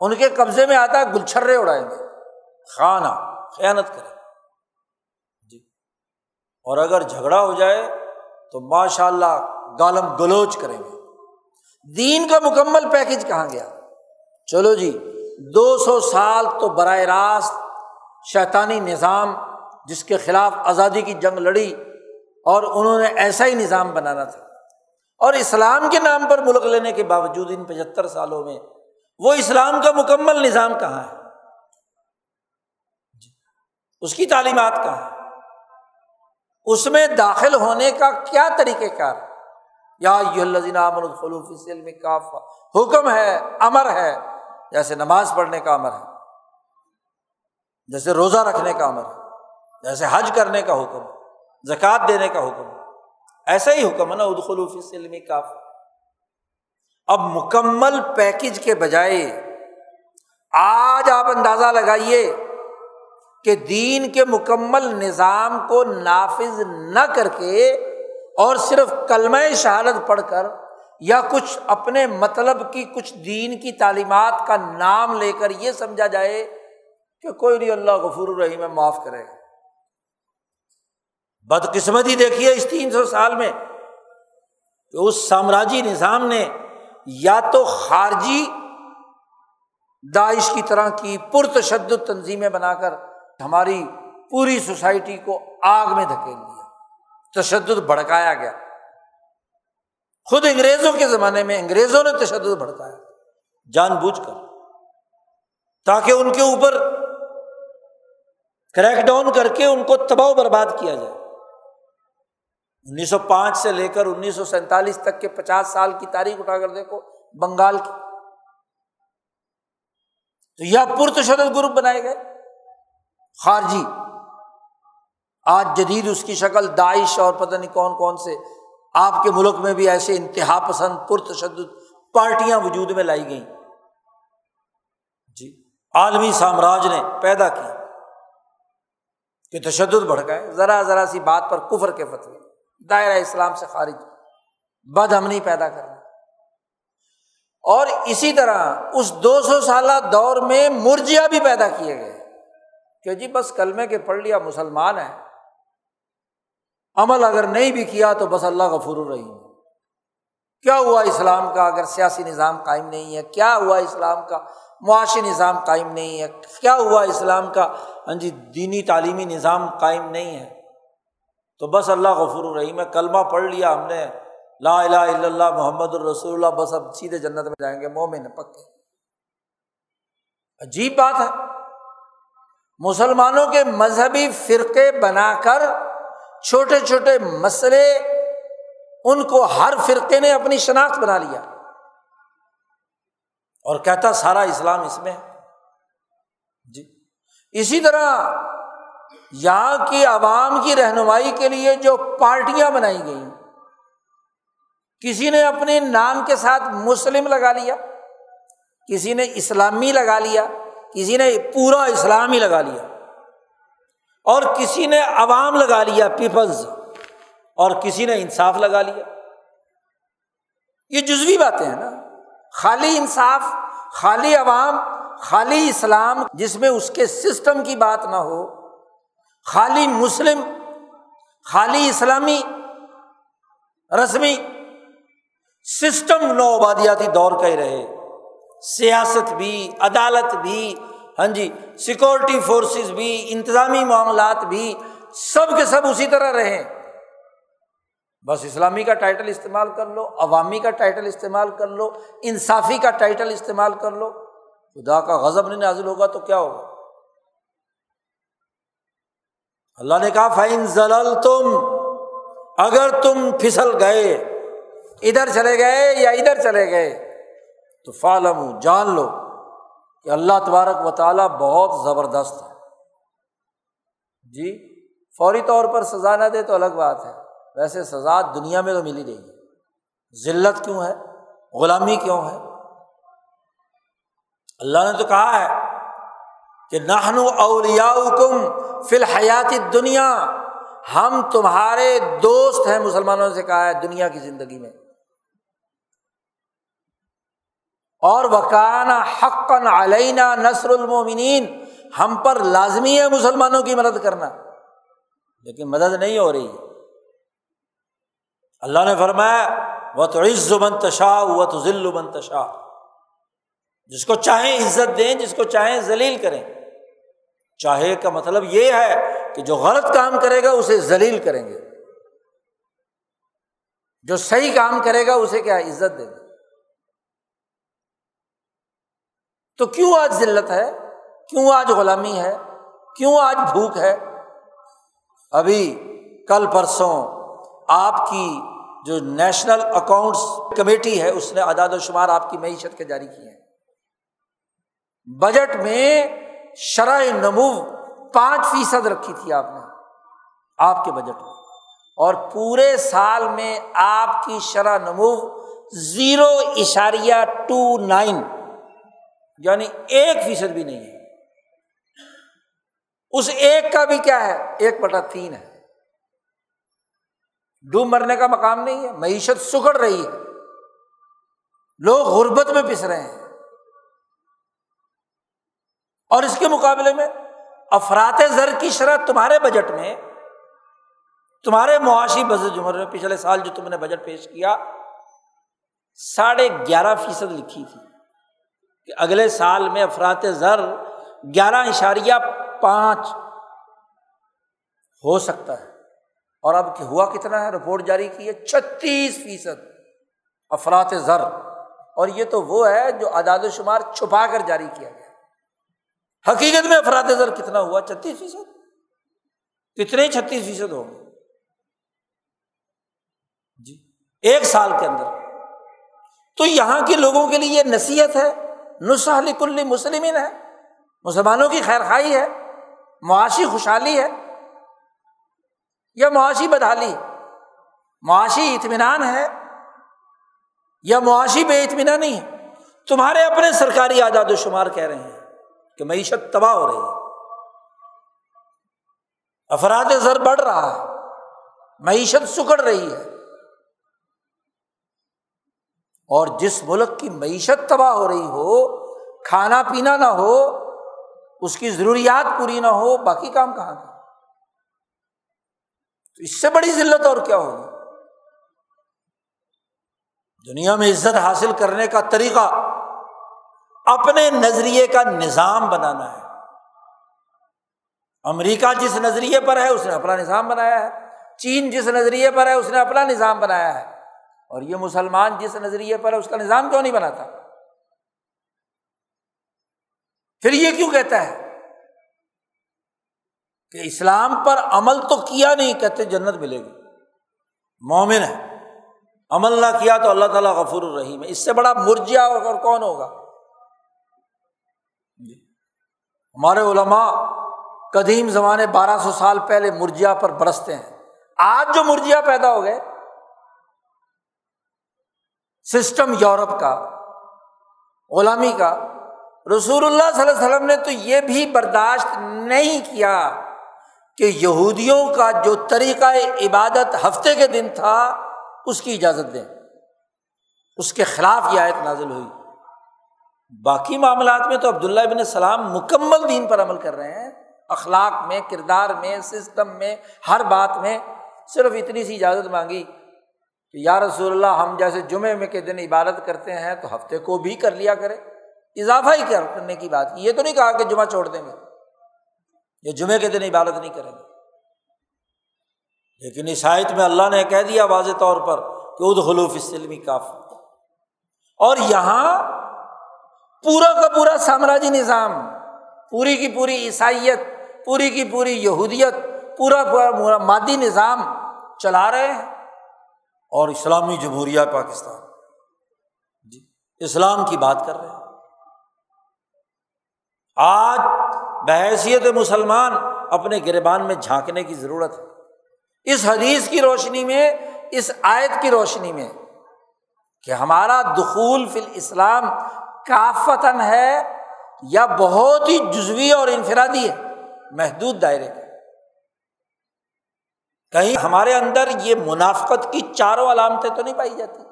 ان کے قبضے میں آتا ہے گلچھرے اڑائیں گے۔ خانہ، خیانت کریں جی۔ اور اگر جھگڑا ہو جائے تو ماشاء اللہ گالم گلوچ کریں گے۔ دین کا مکمل پیکج کہاں گیا؟ چلو جی دو سو سال تو براہ راست شیطانی نظام جس کے خلاف آزادی کی جنگ لڑی اور انہوں نے ایسا ہی نظام بنانا تھا۔ اور اسلام کے نام پر ملک لینے کے باوجود ان پچہتر سالوں میں وہ اسلام کا مکمل نظام کہاں ہے؟ اس کی تعلیمات کہاں ہے اس میں داخل ہونے کا کیا طریقہ کار یا میں کافا حکم ہے، امر ہے۔ جیسے نماز پڑھنے کا امر ہے، جیسے روزہ رکھنے کا امر ہے، جیسے حج کرنے کا حکم زکوٰۃ دینے کا حکم ایسا ہی حکم ہے نا ادخلوفی سلم کاف اب مکمل پیکج کے بجائے آج آپ اندازہ لگائیے کہ دین کے مکمل نظام کو نافذ نہ کر کے اور صرف کلمہ شہادت پڑھ کر یا کچھ اپنے مطلب کی کچھ دین کی تعلیمات کا نام لے کر یہ سمجھا جائے کہ کوئی نہیں، اللہ غفور الرحیم معاف کرے۔ گا بدقسمتی دیکھیے اس تین سو سال میں کہ اس سامراجی نظام نے یا تو خارجی داعش کی طرح کی پرتشدد تنظیمیں بنا کر ہماری پوری سوسائٹی کو آگ میں دھکیل دیا۔ تشدد بھڑکایا گیا۔ خود انگریزوں کے زمانے میں انگریزوں نے تشدد بھڑکایا۔ جان بوجھ کر۔ تاکہ ان کے اوپر کریک ڈاؤن کر کے ان کو تباہ برباد کیا جائے۔ انیس سو پانچ سے لے کر انیس سو سینتالیس تک کے پچاس سال کی تاریخ اٹھا کر دیکھو، بنگال کی۔ تو یہ پرتشدد گروپ بنائے گئے۔ خارجی۔ آج جدید اس کی شکل داعش اور پتہ نہیں کون کون سے آپ کے ملک میں بھی ایسے انتہا پسند پرتشدد پارٹیاں وجود میں لائی گئیں۔ جی عالمی سامراج نے پیدا کی کہ تشدد بڑھ گئے۔ ذرا ذرا سی بات پر کفر کے فتوے، دائرہ اسلام سے خارج، بد امنی پیدا کرنا۔ اور اسی طرح اس دو سو سالہ دور میں مرجیا بھی پیدا کیے گئے کہ جی بس کلمے کے پڑھ لیا مسلمان ہے عمل اگر نہیں بھی کیا تو بس اللہ غفور الرحیم کیا ہوا اسلام کا اگر سیاسی نظام قائم نہیں ہے؟ کیا ہوا اسلام کا معاشی نظام قائم نہیں ہے؟ کیا ہوا اسلام کا ہاں جی دینی تعلیمی نظام قائم نہیں ہے؟ تو بس اللہ غفور الرحیم ہے۔ کلمہ پڑھ لیا ہم نے۔ لا الہ الا اللہ محمد الرسول اللہ۔ بس اب سیدھے جنت میں جائیں گے۔ مومن پکے۔ عجیب بات ہے۔ مسلمانوں کے مذہبی فرقے بنا کر چھوٹے چھوٹے مسئلے ان کو ہر فرقے نے اپنی شناخت بنا لیا۔ اور کہتا سارا اسلام اس میں جی۔ اسی طرح یہاں کی عوام کی رہنمائی کے لیے جو پارٹیاں بنائی گئی کسی نے اپنے نام کے ساتھ مسلم لگا لیا، کسی نے اسلامی لگا لیا، کسی نے پورا اسلام ہی لگا لیا۔ اور کسی نے عوام لگا لیا، پیپلز، اور کسی نے انصاف لگا لیا۔ یہ جزوی باتیں ہیں نا۔ خالی انصاف، خالی عوام، خالی اسلام جس میں اس کے سسٹم کی بات نہ ہو۔ خالی مسلم، خالی اسلامی، رسمی سسٹم نو آبادیاتی دور کا ہی رہے۔ سیاست بھی، عدالت بھی ہاں جی سیکورٹی فورسز بھی، انتظامی معاملات بھی سب کے سب اسی طرح رہے بس اسلامی کا ٹائٹل استعمال کر لو، عوامی کا ٹائٹل استعمال کر لو، انصافی کا ٹائٹل استعمال کر لو۔ خدا کا غضب نہیں نازل ہوگا تو کیا ہوگا؟ اللہ نے کہا فائن زلل تم اگر تم پھسل گئے، ادھر چلے گئے یا ادھر چلے گئے، تو فالم جان لو۔ کہ اللہ تبارک و تعالیٰ بہت زبردست ہے۔ جی فوری طور پر سزا نہ دے تو الگ بات ہے۔ ویسے سزا دنیا میں تو مل ہی رہی ہے ذلت کیوں ہے؟ غلامی کیوں ہے؟ اللہ نے تو کہا ہے کہ نہن اولیا کم فی الحیات دنیا ہم تمہارے دوست ہیں مسلمانوں سے کہا ہے دنیا کی زندگی میں۔ اور وکانا حقن علینہ نثر المومنین ہم پر لازمی ہے مسلمانوں کی مدد کرنا۔ لیکن مدد نہیں ہو رہی۔ اللہ نے فرمایا وہ تو عز منتشا و تو ذل منتشا جس کو چاہیں عزت دیں، جس کو چاہیں ذلیل کریں۔ چاہے کا مطلب یہ ہے کہ جو غلط کام کرے گا، اسے ذلیل کریں گے۔ جو صحیح کام کرے گا، اسے کیا عزت دیں گے؟ تو کیوں آج ذلت ہے؟ کیوں آج غلامی ہے؟ کیوں آج بھوک ہے؟ ابھی کل پرسوں آپ کی جو نیشنل اکاؤنٹس کمیٹی ہے، اس نے اعداد و شمار آپ کی معیشت کے جاری کیے ہیں بجٹ میں شرح نمو پانچ فیصد رکھی تھی آپ نے، آپ کے بجٹ میں۔ اور پورے سال میں آپ کی شرح نمو زیرو اشاریہ ٹو نائن یعنی ایک فیصد بھی نہیں ہے۔ اس ایک کا بھی کیا ہے؟ ایک بٹا تین ہے۔ ڈوب مرنے کا مقام نہیں ہے، معیشت سکڑ رہی ہے۔ لوگ غربت میں پس رہے ہیں۔ اور اس کے مقابلے میں افراد زر کی شرح تمہارے بجٹ میں، تمہارے معاشی بجٹ جمر میں پچھلے سال جو تم نے بجٹ پیش کیا، ساڑھے گیارہ فیصد لکھی تھی۔ کہ اگلے سال میں افراد زر گیارہ اشاریہ پانچ ہو سکتا ہے۔ اور اب ہوا کتنا ہے؟ رپورٹ جاری کی ہے چھتیس فیصد افراد زر۔ اور یہ تو وہ ہے جو اعداد و شمار چھپا کر جاری کیا گیا۔ حقیقت میں افراد زر کتنا ہوا؟ چھتیس فیصد۔ کتنے چھتیس فیصد ہو گئے جی ایک سال کے اندر۔ تو یہاں کے لوگوں کے لیے یہ نصیحت ہے نسخ کل مسلمین ہے۔ مسلمانوں کی خیر خائی ہے، معاشی خوشحالی ہے یا معاشی بدحالی۔ معاشی اطمینان ہے یا معاشی بے اطمینان نہیں ہے تمہارے اپنے سرکاری اعداد و شمار کہہ رہے ہیں کہ معیشت تباہ ہو رہی ہے۔ افراد زر بڑھ رہا ہے، معیشت سکڑ رہی ہے۔ اور جس ملک کی معیشت تباہ ہو رہی ہو، کھانا پینا نہ ہو، اس کی ضروریات پوری نہ ہو، باقی کام کہاں کا تو اس سے بڑی ذلت اور کیا ہوگی؟ دنیا میں عزت حاصل کرنے کا طریقہ اپنے نظریے کا نظام بنانا ہے۔ امریکہ جس نظریے پر ہے، اس نے اپنا نظام بنایا ہے۔ چین جس نظریے پر ہے، اس نے اپنا نظام بنایا ہے۔ اور یہ مسلمان جس نظریے پر ہے، اس کا نظام کیوں نہیں بناتا؟ پھر یہ کیوں کہتا ہے کہ اسلام پر عمل تو کیا نہیں، کہتے جنت ملے گی۔ مومن ہے، عمل نہ کیا تو اللہ تعالیٰ غفور الرحیم ہے۔ اس سے بڑا مرجیا اور کون ہوگا؟ جی۔ ہمارے علماء قدیم زمانے بارہ سو سال پہلے مرجیا پر برستے ہیں۔ آج جو مرجیا پیدا ہو گئے سسٹم یورپ کا، غلامی کا۔ رسول اللہ صلی اللہ علیہ وسلم نے تو یہ بھی برداشت نہیں کیا کہ یہودیوں کا جو طریقہ عبادت ہفتے کے دن تھا، اس کی اجازت دیں۔ اس کے خلاف یہ آیت نازل ہوئی۔ باقی معاملات میں تو عبداللہ بن السلام مکمل دین پر عمل کر رہے ہیں۔ اخلاق میں، کردار میں، سسٹم میں، ہر بات میں صرف اتنی سی اجازت مانگی۔ کہ یا رسول اللہ، ہم جیسے جمعے میں کے دن عبادت کرتے ہیں تو ہفتے کو بھی کر لیا کرے اضافہ ہی کرنے کی بات یہ تو نہیں کہا کہ جمعہ چھوڑ دیں گے۔ یہ جمعے کے دن عبادت نہیں کریں گے۔ لیکن عیسائیت میں اللہ نے کہہ دیا واضح طور پر کہ اد خلوف اسلمی کاف اور یہاں پورا کا پورا سامراجی نظام، پوری کی پوری عیسائیت، پوری کی پوری یہودیت، پورا پورا مادی نظام چلا رہے ہیں۔ اور اسلامی جمہوریہ پاکستان۔ جی اسلام کی بات کر رہے ہیں۔ آج بحیثیت مسلمان اپنے گربان میں جھانکنے کی ضرورت ہے۔ اس حدیث کی روشنی میں، اس آیت کی روشنی میں کہ ہمارا دخول فی الاسلام کافتن ہے یا بہت ہی جزوی اور انفرادی ہے، محدود دائرے کا کہیں ہمارے اندر یہ منافقت کی چاروں علامتیں تو نہیں پائی جاتی؟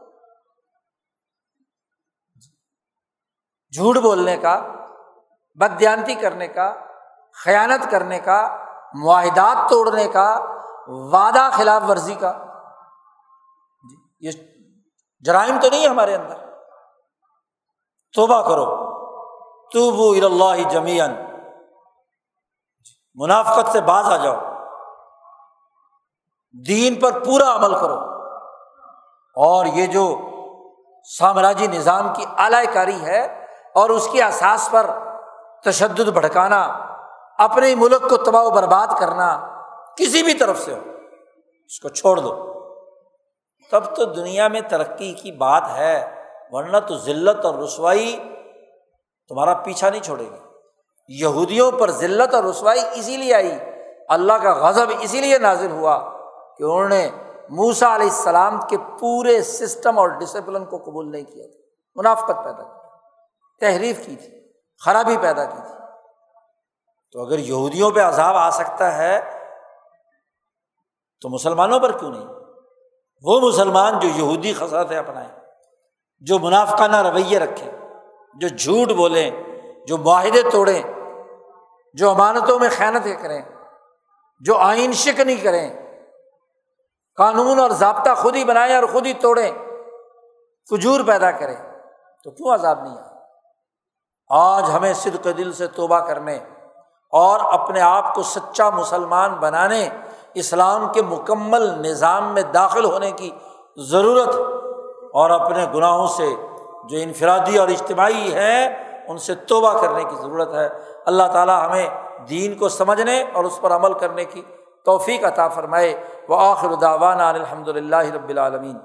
جھوٹ بولنے کا بدیانتی کرنے کا، خیانت کرنے کا، معاہدات توڑنے کا، وعدہ خلاف ورزی کا۔ جی، یہ جرائم تو نہیں ہے ہمارے اندر۔ توبہ کرو۔ تو اللہ جمیان جی، منافقت سے باز آ جاؤ۔ دین پر پورا عمل کرو۔ اور یہ جو سامراجی نظام کی اعلی کاری ہے اور اس کی احساس پر تشدد بھڑکانا، اپنے ملک کو تباہ و برباد کرنا، کسی بھی طرف سے ہو، اس کو چھوڑ دو۔ تب تو دنیا میں ترقی کی بات ہے، ورنہ تو ذلت اور رسوائی تمہارا پیچھا نہیں چھوڑے گی۔ یہودیوں پر ذلت اور رسوائی اسی لیے آئی، اللہ کا غضب اسی لیے نازل ہوا۔ کہ انہوں نے موسا علیہ السلام کے پورے سسٹم اور ڈسپلن کو قبول نہیں کیا تھا۔ منافقت پیدا کی تحریف کی تھی، خرابی پیدا کی تھی۔ تو اگر یہودیوں پہ عذاب آ سکتا ہے، تو مسلمانوں پر کیوں نہیں؟ وہ مسلمان جو یہودی خسرتیں اپنائیں، جو منافقانہ رویے رکھیں، جو جھوٹ بولیں، جو معاہدے توڑیں، جو امانتوں میں خیانتیں کریں، جو آئین شک نہیں کریں قانون اور ضابطہ خود ہی بنائیں اور خود ہی توڑیں کجور پیدا کریں، تو کیوں عذاب نہیں آیا؟ آج ہمیں صدق دل سے توبہ کرنے اور اپنے آپ کو سچا مسلمان بنانے، اسلام کے مکمل نظام میں داخل ہونے کی ضرورت اور اپنے گناہوں سے جو انفرادی اور اجتماعی ہیں، ان سے توبہ کرنے کی ضرورت ہے۔ اللہ تعالیٰ ہمیں دین کو سمجھنے اور اس پر عمل کرنے کی توفیق عطا فرمائے۔ وہ آخر داوانہ الحمد للہ رب العالمین۔